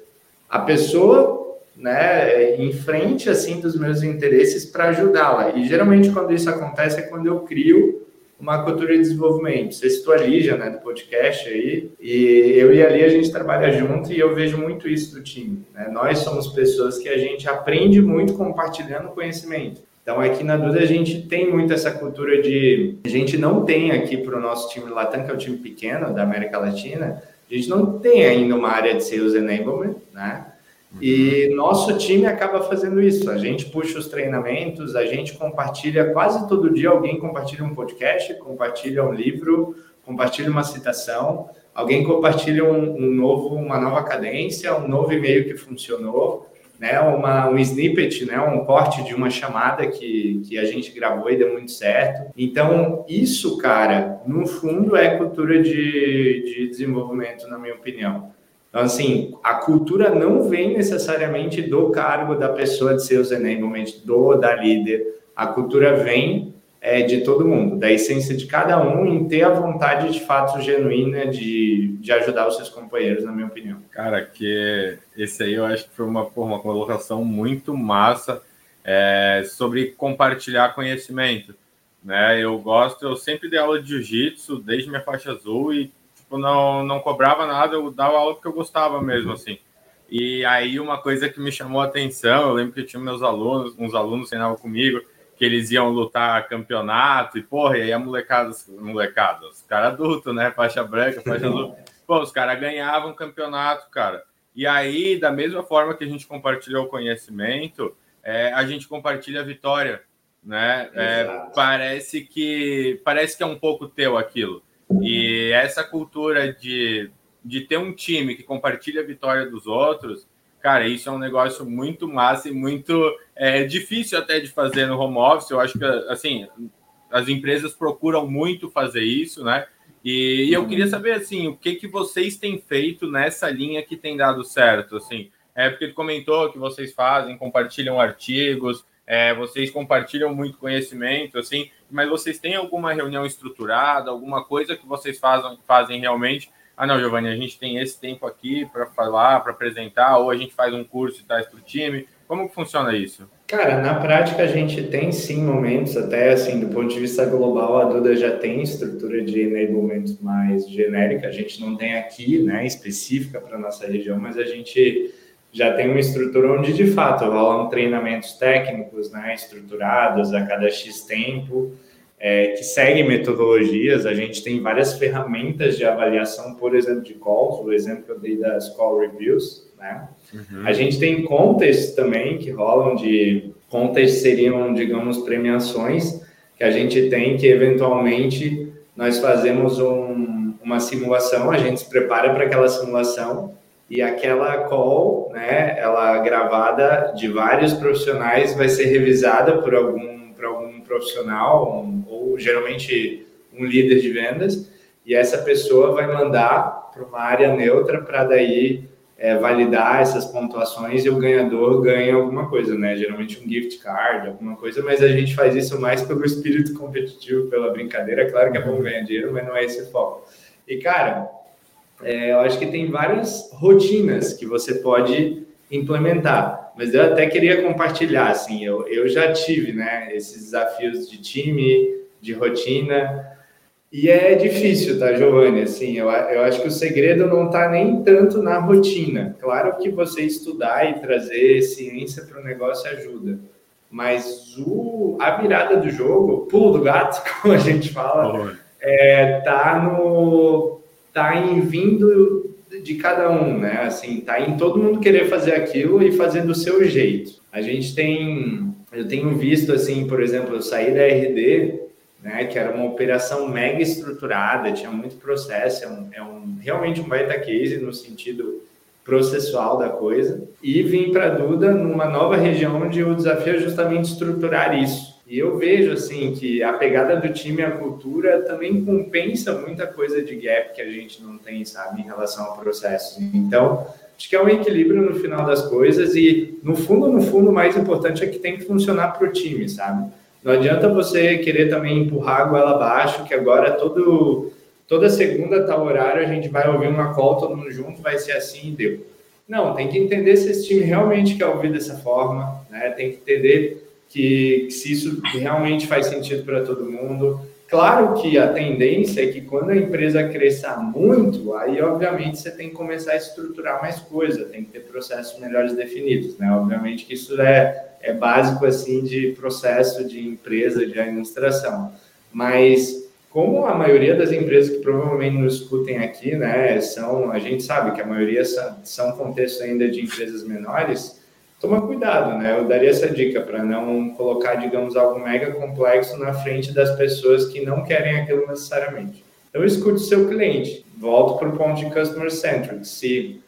a pessoa né, em frente assim dos meus interesses para ajudá-la. E geralmente quando isso acontece é quando eu crio uma cultura de desenvolvimento. Você citou a Lígia, né, do podcast aí, e eu e a Lígia, a gente trabalha junto e eu vejo muito isso do time. Né? Nós somos pessoas que a gente aprende muito compartilhando conhecimento. Então, aqui na Duda, a gente tem muito essa cultura de... A gente não tem aqui para o nosso time Latam, que é o time pequeno da América Latina, a gente não tem ainda uma área de Sales Enablement, né? E nosso time acaba fazendo isso. A gente puxa os treinamentos, a gente compartilha quase todo dia. Alguém compartilha um podcast, compartilha um livro, compartilha uma citação, alguém compartilha um, um novo, uma nova cadência, um novo e-mail que funcionou, né? Uma, um snippet, né? Um corte de uma chamada que, que a gente gravou e deu muito certo. Então, isso, cara, no fundo é cultura de, de desenvolvimento, na minha opinião. Então, assim, a cultura não vem necessariamente do cargo da pessoa de seus enablement, do da líder. A cultura vem é, de todo mundo, da essência de cada um em ter a vontade de fato genuína de, de ajudar os seus companheiros, na minha opinião. Cara, que esse aí eu acho que foi uma, uma colocação muito massa é, sobre compartilhar conhecimento. Né? Eu gosto, eu sempre dei aula de jiu-jitsu desde minha faixa azul e tipo, não, não cobrava nada, eu dava aula porque eu gostava mesmo, assim. E aí uma coisa que me chamou a atenção, eu lembro que eu tinha meus alunos, uns alunos treinavam comigo, que eles iam lutar campeonato, e porra, e aí a molecada, molecada, os caras adultos, né, faixa branca, faixa azul, pô, os caras ganhavam campeonato, cara. E aí, da mesma forma que a gente compartilhou o conhecimento, é, a gente compartilha a vitória, né? É, parece que parece que é um pouco teu aquilo. E essa cultura de, de ter um time que compartilha a vitória dos outros, cara, isso é um negócio muito massa e muito é, difícil até de fazer no home office. Eu acho que, assim, as empresas procuram muito fazer isso, né? E, e eu queria saber, assim, o que, que vocês têm feito nessa linha que tem dado certo, assim. É porque comentou que vocês fazem, compartilham artigos, é, vocês compartilham muito conhecimento, assim, mas vocês têm alguma reunião estruturada, alguma coisa que vocês fazem, fazem realmente? Ah, não, Giovanni, a gente tem esse tempo aqui para falar, para apresentar, ou a gente faz um curso e traz para o time. Como que funciona isso? Cara, na prática a gente tem sim momentos, até assim, do ponto de vista global, a Duda já tem estrutura de enablement mais genérica, a gente não tem aqui, né, específica para nossa região, mas a gente já tem uma estrutura onde de fato rolam treinamentos técnicos, né, estruturados a cada X tempo, é, que seguem metodologias. A gente tem várias ferramentas de avaliação, por exemplo, de calls, o exemplo que eu dei das call reviews, né? Uhum. A gente tem contas também que rolam de contas seriam, digamos, premiações que a gente tem que eventualmente nós fazemos um, uma simulação, a gente se prepara para aquela simulação e aquela call, né, ela gravada de vários profissionais vai ser revisada por algum, por algum profissional um, ou geralmente um líder de vendas e essa pessoa vai mandar para uma área neutra para daí é, validar essas pontuações e o ganhador ganha alguma coisa, né? Geralmente um gift card, alguma coisa, mas a gente faz isso mais pelo espírito competitivo, pela brincadeira. Claro que é bom ganhar dinheiro, mas não é esse o foco. E cara, é, eu acho que tem várias rotinas que você pode implementar. Mas eu até queria compartilhar, assim, eu, eu já tive, né, esses desafios de time, de rotina, e é difícil, tá, Giovanni? Assim, eu, eu acho que o segredo não está nem tanto na rotina. Claro que você estudar e trazer ciência para o negócio ajuda. Mas o, a virada do jogo, pulo do gato, como a gente fala, é, tá no tá em vindo de cada um, né? Assim, tá em todo mundo querer fazer aquilo e fazer do seu jeito. A gente tem, eu tenho visto assim, por exemplo, eu saí da RD né, que era uma operação mega estruturada, tinha muito processo, é, um, é um realmente um baita case no sentido processual da coisa, e vim para Duda numa nova região onde o desafio é justamente estruturar isso. E eu vejo assim que a pegada do time a cultura também compensa muita coisa de gap que a gente não tem, sabe, em relação ao processo. Então, acho que é um equilíbrio no final das coisas e no fundo, no fundo, o mais importante é que tem que funcionar para o time, sabe? Não adianta você querer também empurrar a goela abaixo, que agora todo, toda segunda, tal horário, a gente vai ouvir uma call, todo mundo junto, vai ser assim e deu. Não, tem que entender se esse time realmente quer ouvir dessa forma, né? tem que entender que, que se isso realmente faz sentido para todo mundo. Claro que a tendência é que quando a empresa cresça muito, aí obviamente você tem que começar a estruturar mais coisa, tem que ter processos melhores definidos, né? Obviamente que isso é é básico assim de processo de empresa, de administração. Mas como a maioria das empresas que provavelmente nos escutem aqui, né, são, a gente sabe que a maioria são, são contextos ainda de empresas menores, toma cuidado, né? Eu daria essa dica para não colocar, digamos, algo mega complexo na frente das pessoas que não querem aquilo necessariamente. Então, escute seu cliente. Volto para o ponto de customer centric. Se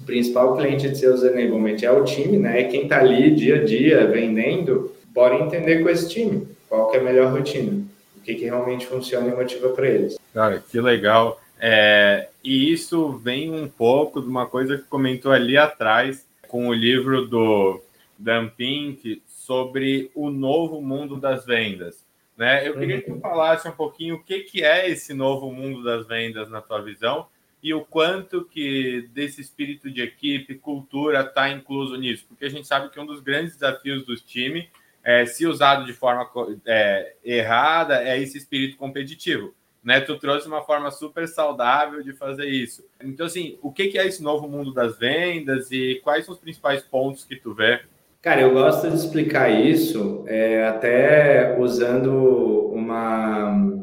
o principal cliente de seus enablement é o time, né? É quem está ali dia a dia vendendo. Bora entender com esse time qual que é a melhor rotina, o que, que realmente funciona e motiva para eles. Cara, que legal. É, e isso vem um pouco de uma coisa que comentou ali atrás com o livro do Dan Pink sobre o novo mundo das vendas. Né? Eu queria que tu falasse um pouquinho o que, que é esse novo mundo das vendas na tua visão e o quanto que desse espírito de equipe, cultura está incluso nisso, porque a gente sabe que um dos grandes desafios dos times, é, se usado de forma é, errada, é esse espírito competitivo. Né? Tu trouxe uma forma super saudável de fazer isso. Então, assim, o que é esse novo mundo das vendas e quais são os principais pontos que tu vê? Cara, eu gosto de explicar isso é, até usando uma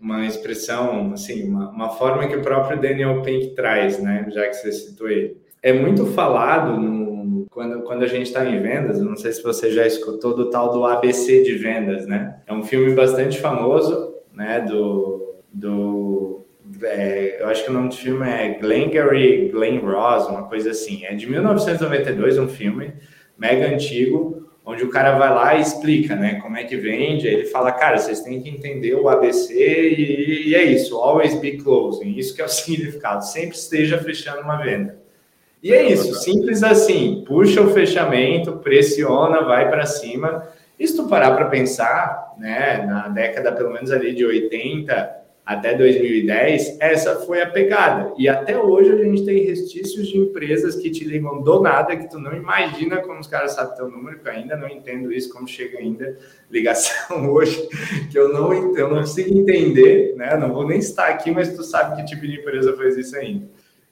uma expressão, assim, uma, uma forma que o próprio Daniel Pink traz, né? Já que você citou ele. É muito falado no, quando, quando a gente está em vendas, não sei se você já escutou do tal do ABC de vendas, né? É um filme bastante famoso, né? Do, do é, eu acho que o nome do filme é Glengarry Glen Ross, uma coisa assim. É de 1992, um filme mega antigo, onde o cara vai lá e explica, né, como é que vende, aí ele fala, cara, vocês têm que entender o ABC e, e é isso, always be closing, isso que é o significado, sempre esteja fechando uma venda. E é isso, simples assim, puxa o fechamento, pressiona, vai para cima. E se tu parar para pensar, né, na década pelo menos ali de 80, até 2010, essa foi a pegada. E até hoje a gente tem restícios de empresas que te ligam do nada, que tu não imagina como os caras sabem teu número, que eu ainda não entendo isso, como chega ainda ligação hoje, que eu não, eu não consigo entender, né? Não vou nem estar aqui, mas tu sabe que tipo de empresa faz isso ainda.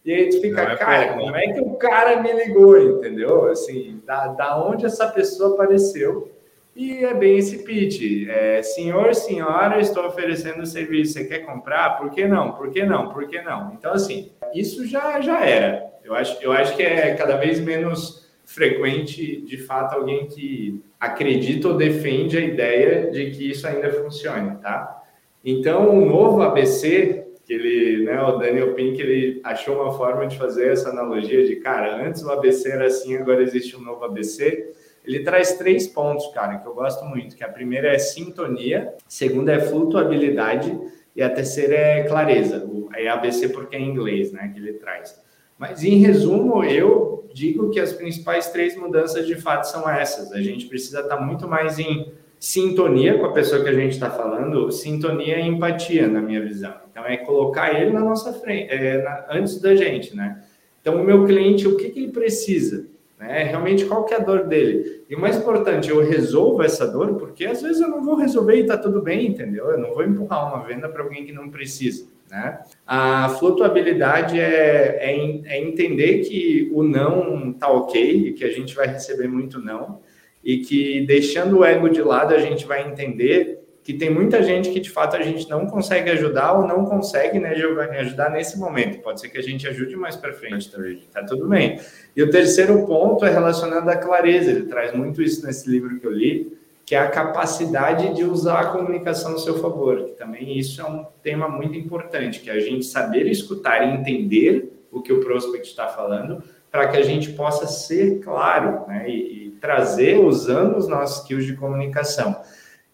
E aí tu fica, é cara, como é que o cara me ligou, entendeu? Assim, da, da onde essa pessoa apareceu e é bem esse pitch. É, senhor, senhora, estou oferecendo o serviço. Você quer comprar? Por que não? Por que não? Por que não? Então, assim, isso já, já era. Eu acho, eu acho que é cada vez menos frequente, de fato, alguém que acredita ou defende a ideia de que isso ainda funcione, tá? Então, o novo ABC, que ele, né, o Daniel Pink, ele achou uma forma de fazer essa analogia de, cara, antes o ABC era assim, agora existe um novo ABC ele traz três pontos, cara, que eu gosto muito. Que a primeira é sintonia, a segunda é flutuabilidade e a terceira é clareza. É ABC porque é em inglês, né? Que ele traz. Mas em resumo, eu digo que as principais três mudanças de fato são essas. A gente precisa estar muito mais em sintonia com a pessoa que a gente está falando, sintonia e empatia, na minha visão. Então, é colocar ele na nossa frente, é, na, antes da gente, né? Então, o meu cliente, o que, que ele precisa? Né? Realmente qual é a dor dele. E o mais importante, eu resolvo essa dor, porque às vezes eu não vou resolver e tá tudo bem, entendeu? Eu não vou empurrar uma venda para alguém que não precisa. Né? A flutuabilidade é, é, é, entender que o não tá ok, que a gente vai receber muito não, e que deixando o ego de lado a gente vai entender que tem muita gente que de fato a gente não consegue ajudar ou não consegue, né, Giovanni, ajudar nesse momento. Pode ser que a gente ajude mais para frente também, tá tudo bem. E o terceiro ponto é relacionado à clareza, ele traz muito isso nesse livro que eu li, que é a capacidade de usar a comunicação no seu favor, que também isso é um tema muito importante, que é a gente saber escutar e entender o que o prospect está falando, para que a gente possa ser claro, né, e, e trazer usando os nossos skills de comunicação.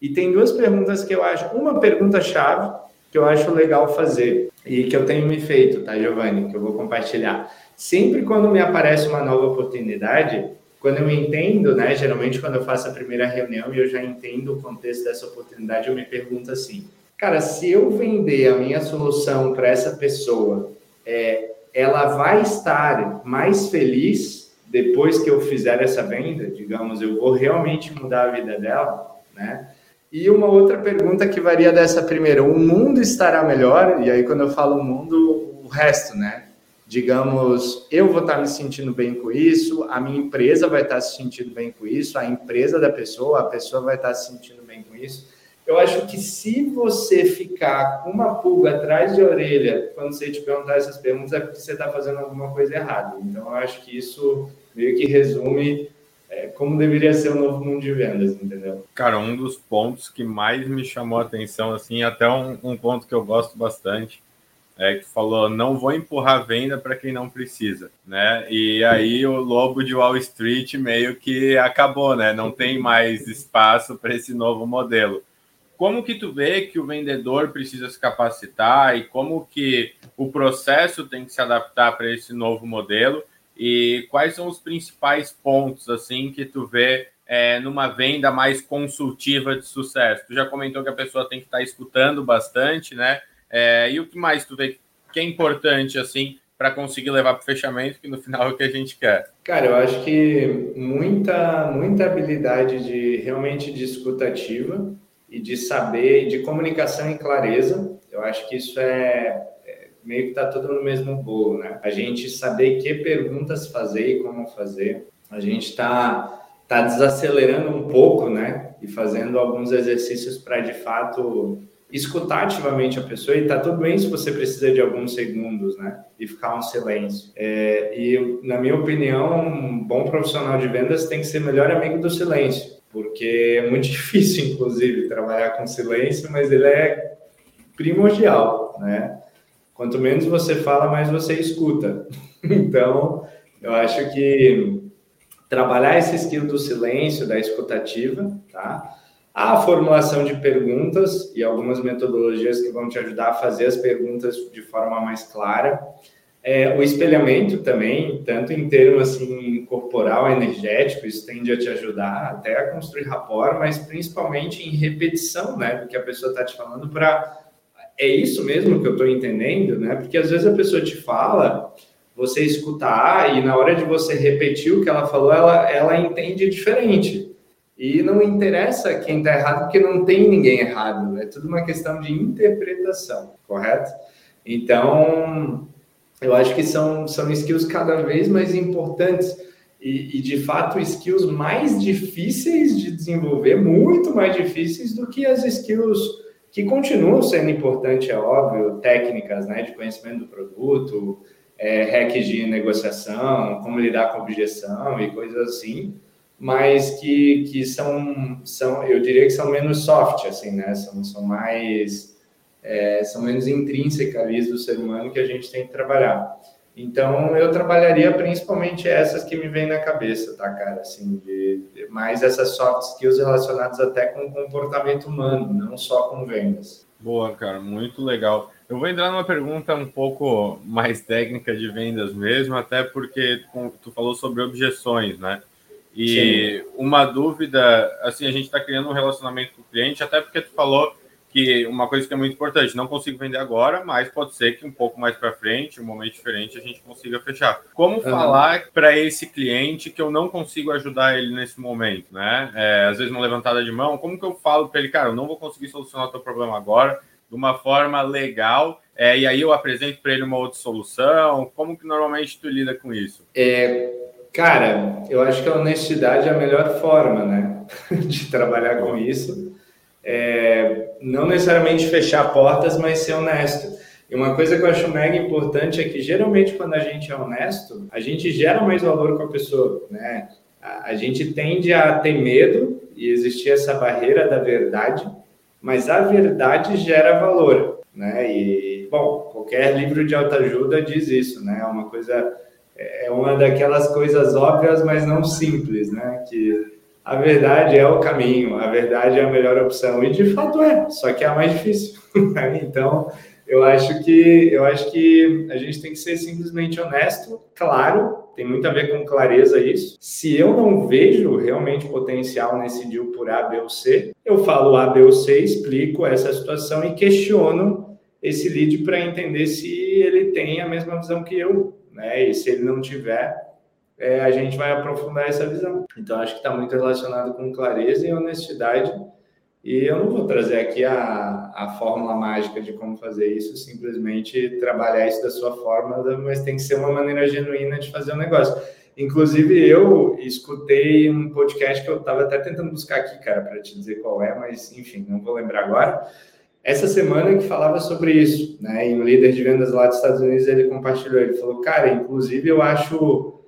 E tem duas perguntas que eu acho, uma pergunta-chave que eu acho legal fazer e que eu tenho me feito, tá, Giovanni, que eu vou compartilhar. Sempre quando me aparece uma nova oportunidade, quando eu entendo, né, geralmente quando eu faço a primeira reunião e eu já entendo o contexto dessa oportunidade, eu me pergunto assim, cara, se eu vender a minha solução para essa pessoa, é, ela vai estar mais feliz depois que eu fizer essa venda? Digamos, eu vou realmente mudar a vida dela, né? E uma outra pergunta que varia dessa primeira: o mundo estará melhor? E aí, quando eu falo mundo, o resto, né? Digamos, eu vou estar me sentindo bem com isso, a minha empresa vai estar se sentindo bem com isso, a empresa da pessoa, a pessoa vai estar se sentindo bem com isso. Eu acho que se você ficar com uma pulga atrás de orelha quando você te perguntar essas perguntas, é porque você está fazendo alguma coisa errada. Então, eu acho que isso meio que resume é, como deveria ser o novo mundo de vendas, entendeu? Cara, um dos pontos que mais me chamou a atenção, assim, até um, um ponto que eu gosto bastante, é que falou, não vou empurrar venda para quem não precisa, né? E aí o lobo de Wall Street meio que acabou, né? Não tem mais espaço para esse novo modelo. Como que tu vê que o vendedor precisa se capacitar e como que o processo tem que se adaptar para esse novo modelo? E quais são os principais pontos assim que tu vê é, numa venda mais consultiva de sucesso? Tu já comentou que a pessoa tem que estar tá escutando bastante, né? É, e o que mais tu vê que é importante assim para conseguir levar para o fechamento, que no final é o que a gente quer? Cara, eu acho que muita, muita habilidade de realmente de escutativa e de saber, de comunicação e clareza. Eu acho que isso é meio que está tudo no mesmo bolo, né? A gente saber que perguntas fazer e como fazer. A gente está tá desacelerando um pouco, né? E fazendo alguns exercícios para, de fato, escutar ativamente a pessoa. E tá tudo bem se você precisa de alguns segundos, né? E ficar um silêncio. É, e, na minha opinião, um bom profissional de vendas tem que ser melhor amigo do silêncio. Porque é muito difícil, inclusive, trabalhar com silêncio, mas ele é primordial, né? Quanto menos você fala, mais você escuta. Então, eu acho que trabalhar esse skill do silêncio, da escutativa, tá? A formulação de perguntas e algumas metodologias que vão te ajudar a fazer as perguntas de forma mais clara. É, o espelhamento também, tanto em termos assim corporal, energético, isso tende a te ajudar até a construir rapport, mas principalmente em repetição, né, do que a pessoa está te falando para é isso mesmo que eu estou entendendo, né? Porque às vezes a pessoa te fala, você escuta A e na hora de você repetir o que ela falou, ela, ela entende diferente. E não interessa quem está errado, porque não tem ninguém errado. É tudo uma questão de interpretação, correto? Então, eu acho que são, são skills cada vez mais importantes e, e, de fato, skills mais difíceis de desenvolver, muito mais difíceis do que as skills que continuam sendo importantes, é óbvio, técnicas né, de conhecimento do produto, é, hacks de negociação, como lidar com objeção e coisas assim, mas que, que são, são, eu diria que são menos soft, assim, né? São, são mais, é, são menos intrínsecas do ser humano que a gente tem que trabalhar. Então, eu trabalharia principalmente essas que me vêm na cabeça, tá, cara? Assim, de, de, mais essas soft skills relacionadas até com o comportamento humano, não só com vendas. Boa, cara, muito legal. Eu vou entrar numa pergunta um pouco mais técnica de vendas mesmo, até porque tu falou sobre objeções, né? E Sim. uma dúvida, assim, a gente está criando um relacionamento com o cliente, até porque tu falou que uma coisa que é muito importante, não consigo vender agora, mas pode ser que um pouco mais para frente, um momento diferente, a gente consiga fechar. Como uhum. falar para esse cliente que eu não consigo ajudar ele nesse momento, né? É, às vezes uma levantada de mão, como que eu falo para ele, cara, eu não vou conseguir solucionar o teu problema agora, de uma forma legal, é, e aí eu apresento para ele uma outra solução. Como que normalmente tu lida com isso? É, cara, eu acho que a honestidade é a melhor forma, né, de trabalhar com isso é, não necessariamente fechar portas, mas ser honesto. E uma coisa que eu acho mega importante é que geralmente quando a gente é honesto, a gente gera mais valor com a pessoa, né? A, a gente tende a ter medo e existir essa barreira da verdade, mas a verdade gera valor, né? E bom, qualquer livro de autoajuda diz isso, né? É uma coisa é uma daquelas coisas óbvias, mas não simples, né? Que a verdade é o caminho, a verdade é a melhor opção e de fato é, só que é a mais difícil. Né? então, eu acho que eu acho que a gente tem que ser simplesmente honesto, claro, tem muito a ver com clareza isso. Se eu não vejo realmente potencial nesse deal por A, B ou C, eu falo A, B ou C, explico essa situação e questiono esse lead para entender se ele tem a mesma visão que eu, né? E se ele não tiver, é, a gente vai aprofundar essa visão. Então, acho que está muito relacionado com clareza e honestidade. E eu não vou trazer aqui a, a fórmula mágica de como fazer isso, simplesmente trabalhar isso da sua forma, mas tem que ser uma maneira genuína de fazer o um negócio. Inclusive, eu escutei um podcast que eu estava até tentando buscar aqui, cara, para te dizer qual é, mas enfim, não vou lembrar agora. Essa semana que falava sobre isso, né? E o líder de vendas lá dos Estados Unidos ele compartilhou, ele falou, cara, inclusive eu acho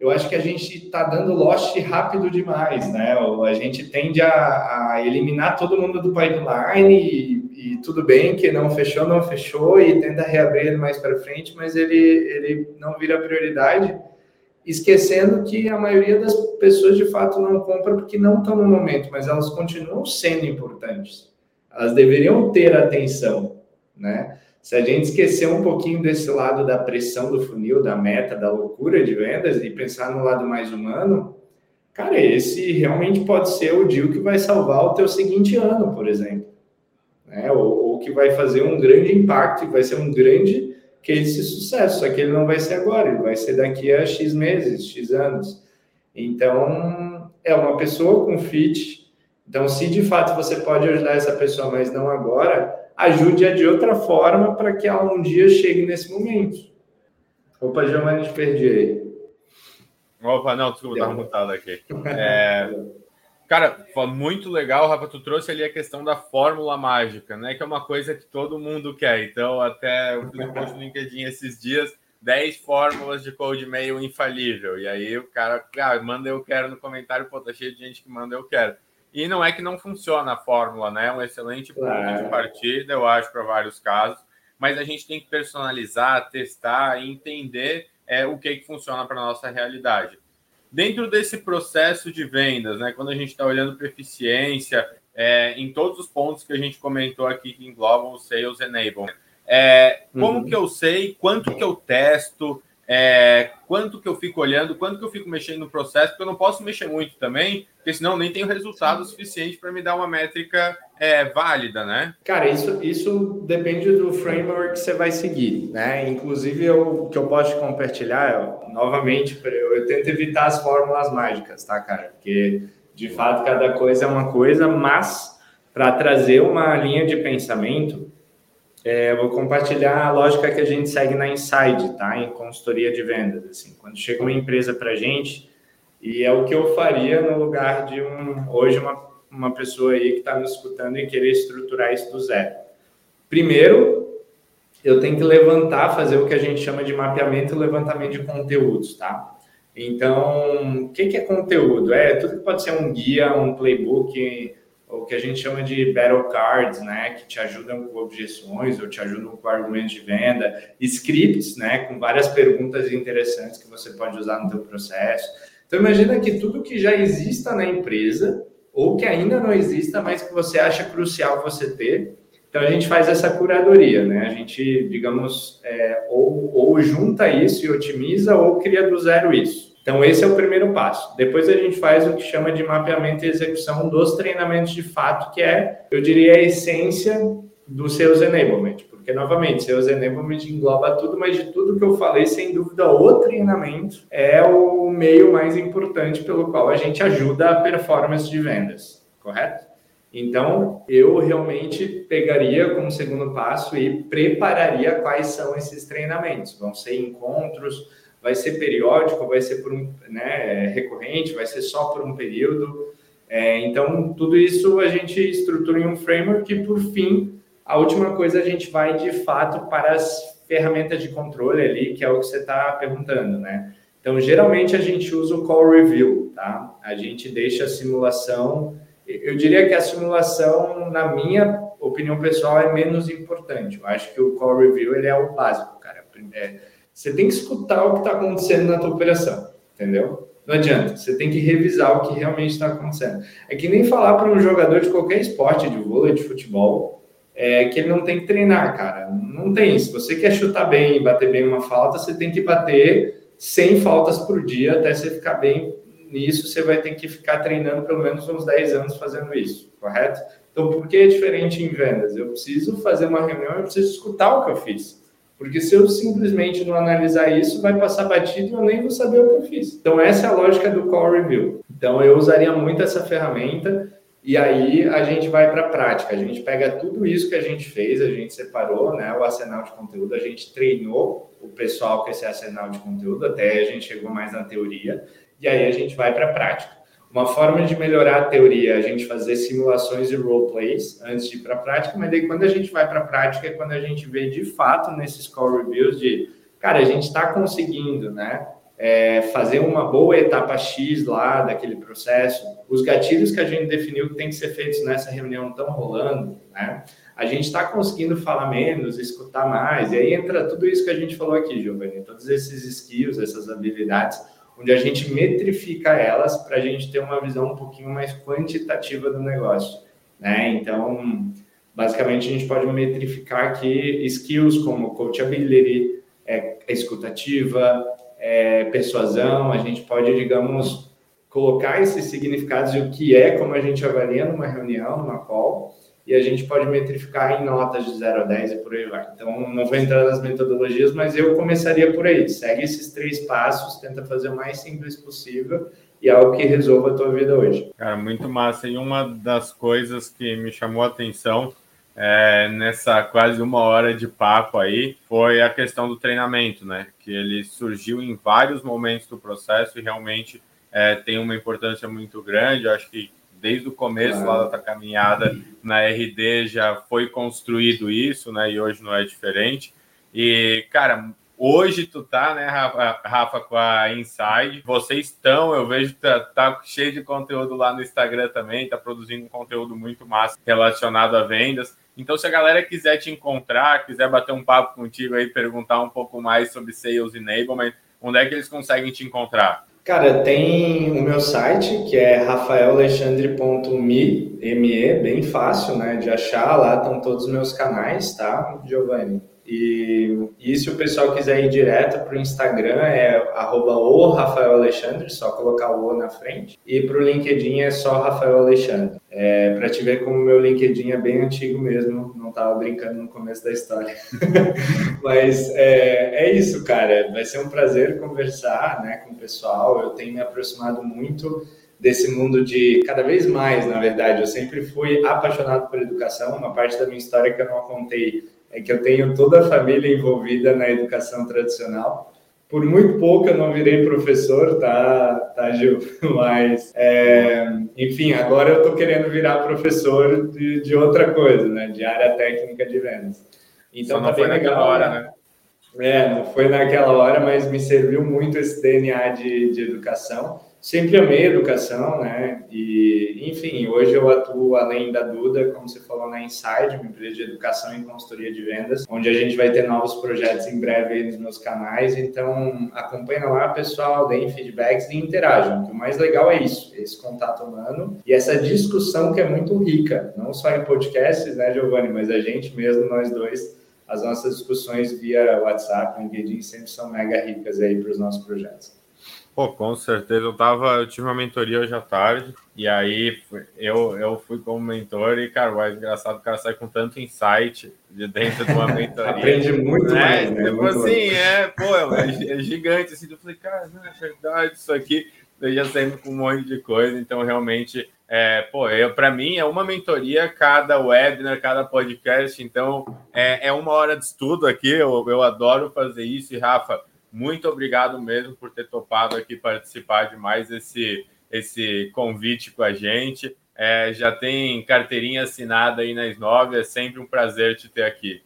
eu acho que a gente está dando lost rápido demais, né? A gente tende a, a eliminar todo mundo do pipeline e, e, tudo bem que não fechou, não fechou e tenta reabrir mais para frente, mas ele, ele não vira prioridade, esquecendo que a maioria das pessoas de fato não compra porque não estão no momento, mas elas continuam sendo importantes. Elas deveriam ter atenção, né? Se a gente esquecer um pouquinho desse lado da pressão do funil, da meta, da loucura de vendas e pensar no lado mais humano, cara, esse realmente pode ser o deal que vai salvar o teu seguinte ano, por exemplo. Né? Ou, ou que vai fazer um grande impacto, vai ser um grande case de sucesso. Só que ele não vai ser agora, ele vai ser daqui a X meses, X anos. Então, é uma pessoa com fit. Então, se de fato você pode ajudar essa pessoa, mas não agora, ajude-a de outra forma para que ela um dia chegue nesse momento. Opa, Giovanni, te perdi aí. Opa, não, desculpa, estava mutado aqui. É, cara, muito legal, Rafa, tu trouxe ali a questão da fórmula mágica, né? Que é uma coisa que todo mundo quer. Então, até eu fiz um post no LinkedIn esses dias, 10 fórmulas de code mail infalível. E aí o cara, ah, manda eu quero no comentário, pô, tá cheio de gente que manda eu quero. E não é que não funciona a fórmula, né? É um excelente ponto claro. de partida, eu acho, para vários casos. Mas a gente tem que personalizar, testar e entender é, o que, que funciona para a nossa realidade. Dentro desse processo de vendas, né? Quando a gente está olhando para eficiência, é, em todos os pontos que a gente comentou aqui que englobam o Sales Enablement, é, como uhum. que eu sei, quanto que eu testo, é, quanto que eu fico olhando, quanto que eu fico mexendo no processo, porque eu não posso mexer muito também, porque senão nem tenho resultado suficiente para me dar uma métrica é, válida, né? Cara, isso, isso depende do framework que você vai seguir, né? Inclusive, o que eu posso compartilhar, eu, novamente, eu, eu tento evitar as fórmulas mágicas, tá, cara? Porque, de fato, cada coisa é uma coisa, mas para trazer uma linha de pensamento, é, vou compartilhar a lógica que a gente segue na Inside, tá? Em consultoria de vendas. Assim, quando chega uma empresa para a gente, e é o que eu faria no lugar de um hoje uma, uma pessoa aí que está me escutando e querer estruturar isso do zero. Primeiro, eu tenho que levantar, fazer o que a gente chama de mapeamento e levantamento de conteúdos, tá? Então, o que, que é conteúdo? É tudo que pode ser um guia, um playbook, o que a gente chama de battle cards, né, que te ajudam com objeções ou te ajudam com argumentos de venda, scripts, né, com várias perguntas interessantes que você pode usar no teu processo. Então imagina que tudo que já exista na empresa ou que ainda não exista, mas que você acha crucial você ter. Então a gente faz essa curadoria, né? A gente, digamos, é, ou, ou junta isso e otimiza ou cria do zero isso. Então, esse é o primeiro passo. Depois a gente faz o que chama de mapeamento e execução dos treinamentos de fato, que é, eu diria, a essência do Sales Enablement. Porque, novamente, Sales Enablement engloba tudo, mas de tudo que eu falei, sem dúvida, o treinamento é o meio mais importante pelo qual a gente ajuda a performance de vendas, correto? Então, eu realmente pegaria como segundo passo e prepararia quais são esses treinamentos. Vão ser encontros, vai ser periódico, vai ser por um, né, recorrente, vai ser só por um período. É, então, tudo isso a gente estrutura em um framework e, por fim, a última coisa a gente vai de fato para as ferramentas de controle ali, que é o que você está perguntando, né? Então, geralmente a gente usa o call review, tá? A gente deixa a simulação. Eu diria que a simulação, na minha opinião pessoal, é menos importante. Eu acho que o call review ele é o básico, cara. É, você tem que escutar o que está acontecendo na tua operação, entendeu? Não adianta, você tem que revisar o que realmente está acontecendo. É que nem falar para um jogador de qualquer esporte, de vôlei, de futebol, é que ele não tem que treinar, cara. Não tem. Se você quer chutar bem e bater bem uma falta, você tem que bater 100 faltas por dia até você ficar bem nisso. Você vai ter que ficar treinando pelo menos uns 10 anos fazendo isso, correto? Então, por que é diferente em vendas? Eu preciso fazer uma reunião, eu preciso escutar o que eu fiz. Porque se eu simplesmente não analisar isso, vai passar batido e eu nem vou saber o que eu fiz. Então, essa é a lógica do call review. Então, eu usaria muito essa ferramenta e aí a gente vai para a prática, a gente pega tudo isso que a gente fez, a gente separou né, o arsenal de conteúdo, a gente treinou o pessoal com esse arsenal de conteúdo, até a gente chegou mais na teoria, e aí a gente vai para a prática. Uma forma de melhorar a teoria é a gente fazer simulações e roleplays antes de ir para a prática, mas daí quando a gente vai para a prática é quando a gente vê de fato nesses call reviews de, cara, a gente está conseguindo, né? é, fazer uma boa etapa X lá daquele processo, os gatilhos que a gente definiu que tem que ser feitos nessa reunião estão rolando, né? A gente está conseguindo falar menos, escutar mais, e aí entra tudo isso que a gente falou aqui, Giovanni, todos esses skills, essas habilidades, onde a gente metrifica elas para a gente ter uma visão um pouquinho mais quantitativa do negócio, né? Então, basicamente, a gente pode metrificar aqui skills como coachability, é, escutativa, é, persuasão, a gente pode, digamos, colocar esses significados e o que é, como a gente avalia numa reunião, numa call, e a gente pode metrificar em notas de 0 a 10 e por aí vai. Então, não vou entrar nas metodologias, mas eu começaria por aí. Segue esses três passos, tenta fazer o mais simples possível e é algo que resolva a tua vida hoje. Cara, muito massa. E uma das coisas que me chamou a atenção é, nessa quase uma hora de papo aí foi a questão do treinamento, né? Que ele surgiu em vários momentos do processo e realmente é, tem uma importância muito grande. Eu acho que desde o começo lá da caminhada na RD já foi construído isso, né? E hoje não é diferente. E, cara, hoje tu tá, né, Rafa, Rafa com a Inside. Vocês estão, eu vejo que tá, tá, cheio de conteúdo lá no Instagram também, tá produzindo um conteúdo muito massa relacionado a vendas. Então, se a galera quiser te encontrar, quiser bater um papo contigo aí, perguntar um pouco mais sobre Sales Enablement, onde é que eles conseguem te encontrar? Cara, tem o meu site, que é rafaelalexandre.me, ME, bem fácil, né, de achar, lá estão todos os meus canais, tá, Giovanni? E, e se o pessoal quiser ir direto para o Instagram, é arroba o Rafael Alexandre, só colocar o O na frente. E para o LinkedIn é só Rafael Alexandre. É, para te ver como meu LinkedIn é bem antigo mesmo, não estava brincando no começo da história. Mas é, é isso, cara. Vai ser um prazer conversar né, com o pessoal. Eu tenho me aproximado muito desse mundo de cada vez mais, na verdade. Eu sempre fui apaixonado por educação. Uma parte da minha história que eu não contei é que eu tenho toda a família envolvida na educação tradicional. Por muito pouco eu não virei professor, tá, tá Gil? Mas, é, enfim, agora eu estou querendo virar professor de, de outra coisa, né? De área técnica de vendas. Então, Só não tá foi naquela hora, né? É, não foi naquela hora, mas me serviu muito esse DNA de, de educação sempre amei educação, né? E, enfim, hoje eu atuo além da Duda, como você falou, na Inside, uma empresa de educação e consultoria de vendas, onde a gente vai ter novos projetos em breve aí nos meus canais. Então, acompanha lá, pessoal, deem feedbacks e interajam. O mais legal é isso, esse contato humano e essa discussão que é muito rica, não só em podcasts, né, Giovanni, mas a gente mesmo, nós dois, as nossas discussões via WhatsApp, LinkedIn sempre são mega ricas aí para os nossos projetos. Pô, com certeza. Eu tava, eu tive uma mentoria hoje à tarde, e aí eu, eu fui como mentor, e, cara, o engraçado, o cara sai com tanto insight de dentro de uma mentoria. Aprende muito é, mais, né? Tipo muito assim, é, pô, é, é, gigante, assim, eu falei, cara, não é verdade isso aqui. Eu já sempre com um monte de coisa, então realmente, é, pô, para mim é uma mentoria cada webinar, cada podcast, então é, é uma hora de estudo aqui, eu, eu adoro fazer isso, e Rafa, muito obrigado mesmo por ter topado aqui participar de mais esse, esse convite com a gente. É, já tem carteirinha assinada aí na S9, é sempre um prazer te ter aqui.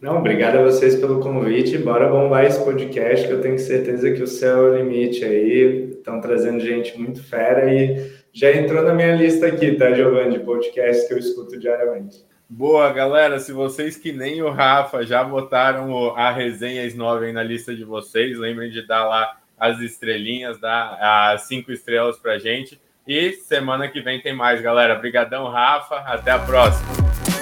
Não, obrigado a vocês pelo convite. Bora bombar esse podcast, que eu tenho certeza que o céu é o limite aí. Estão trazendo gente muito fera e já entrou na minha lista aqui, tá, Giovanni, de que eu escuto diariamente. Boa, galera. Se vocês que nem o Rafa já botaram a resenha S9 aí na lista de vocês, lembrem de dar lá as estrelinhas, dar as cinco estrelas pra gente. E semana que vem tem mais, galera. Obrigadão, Rafa. Até a próxima.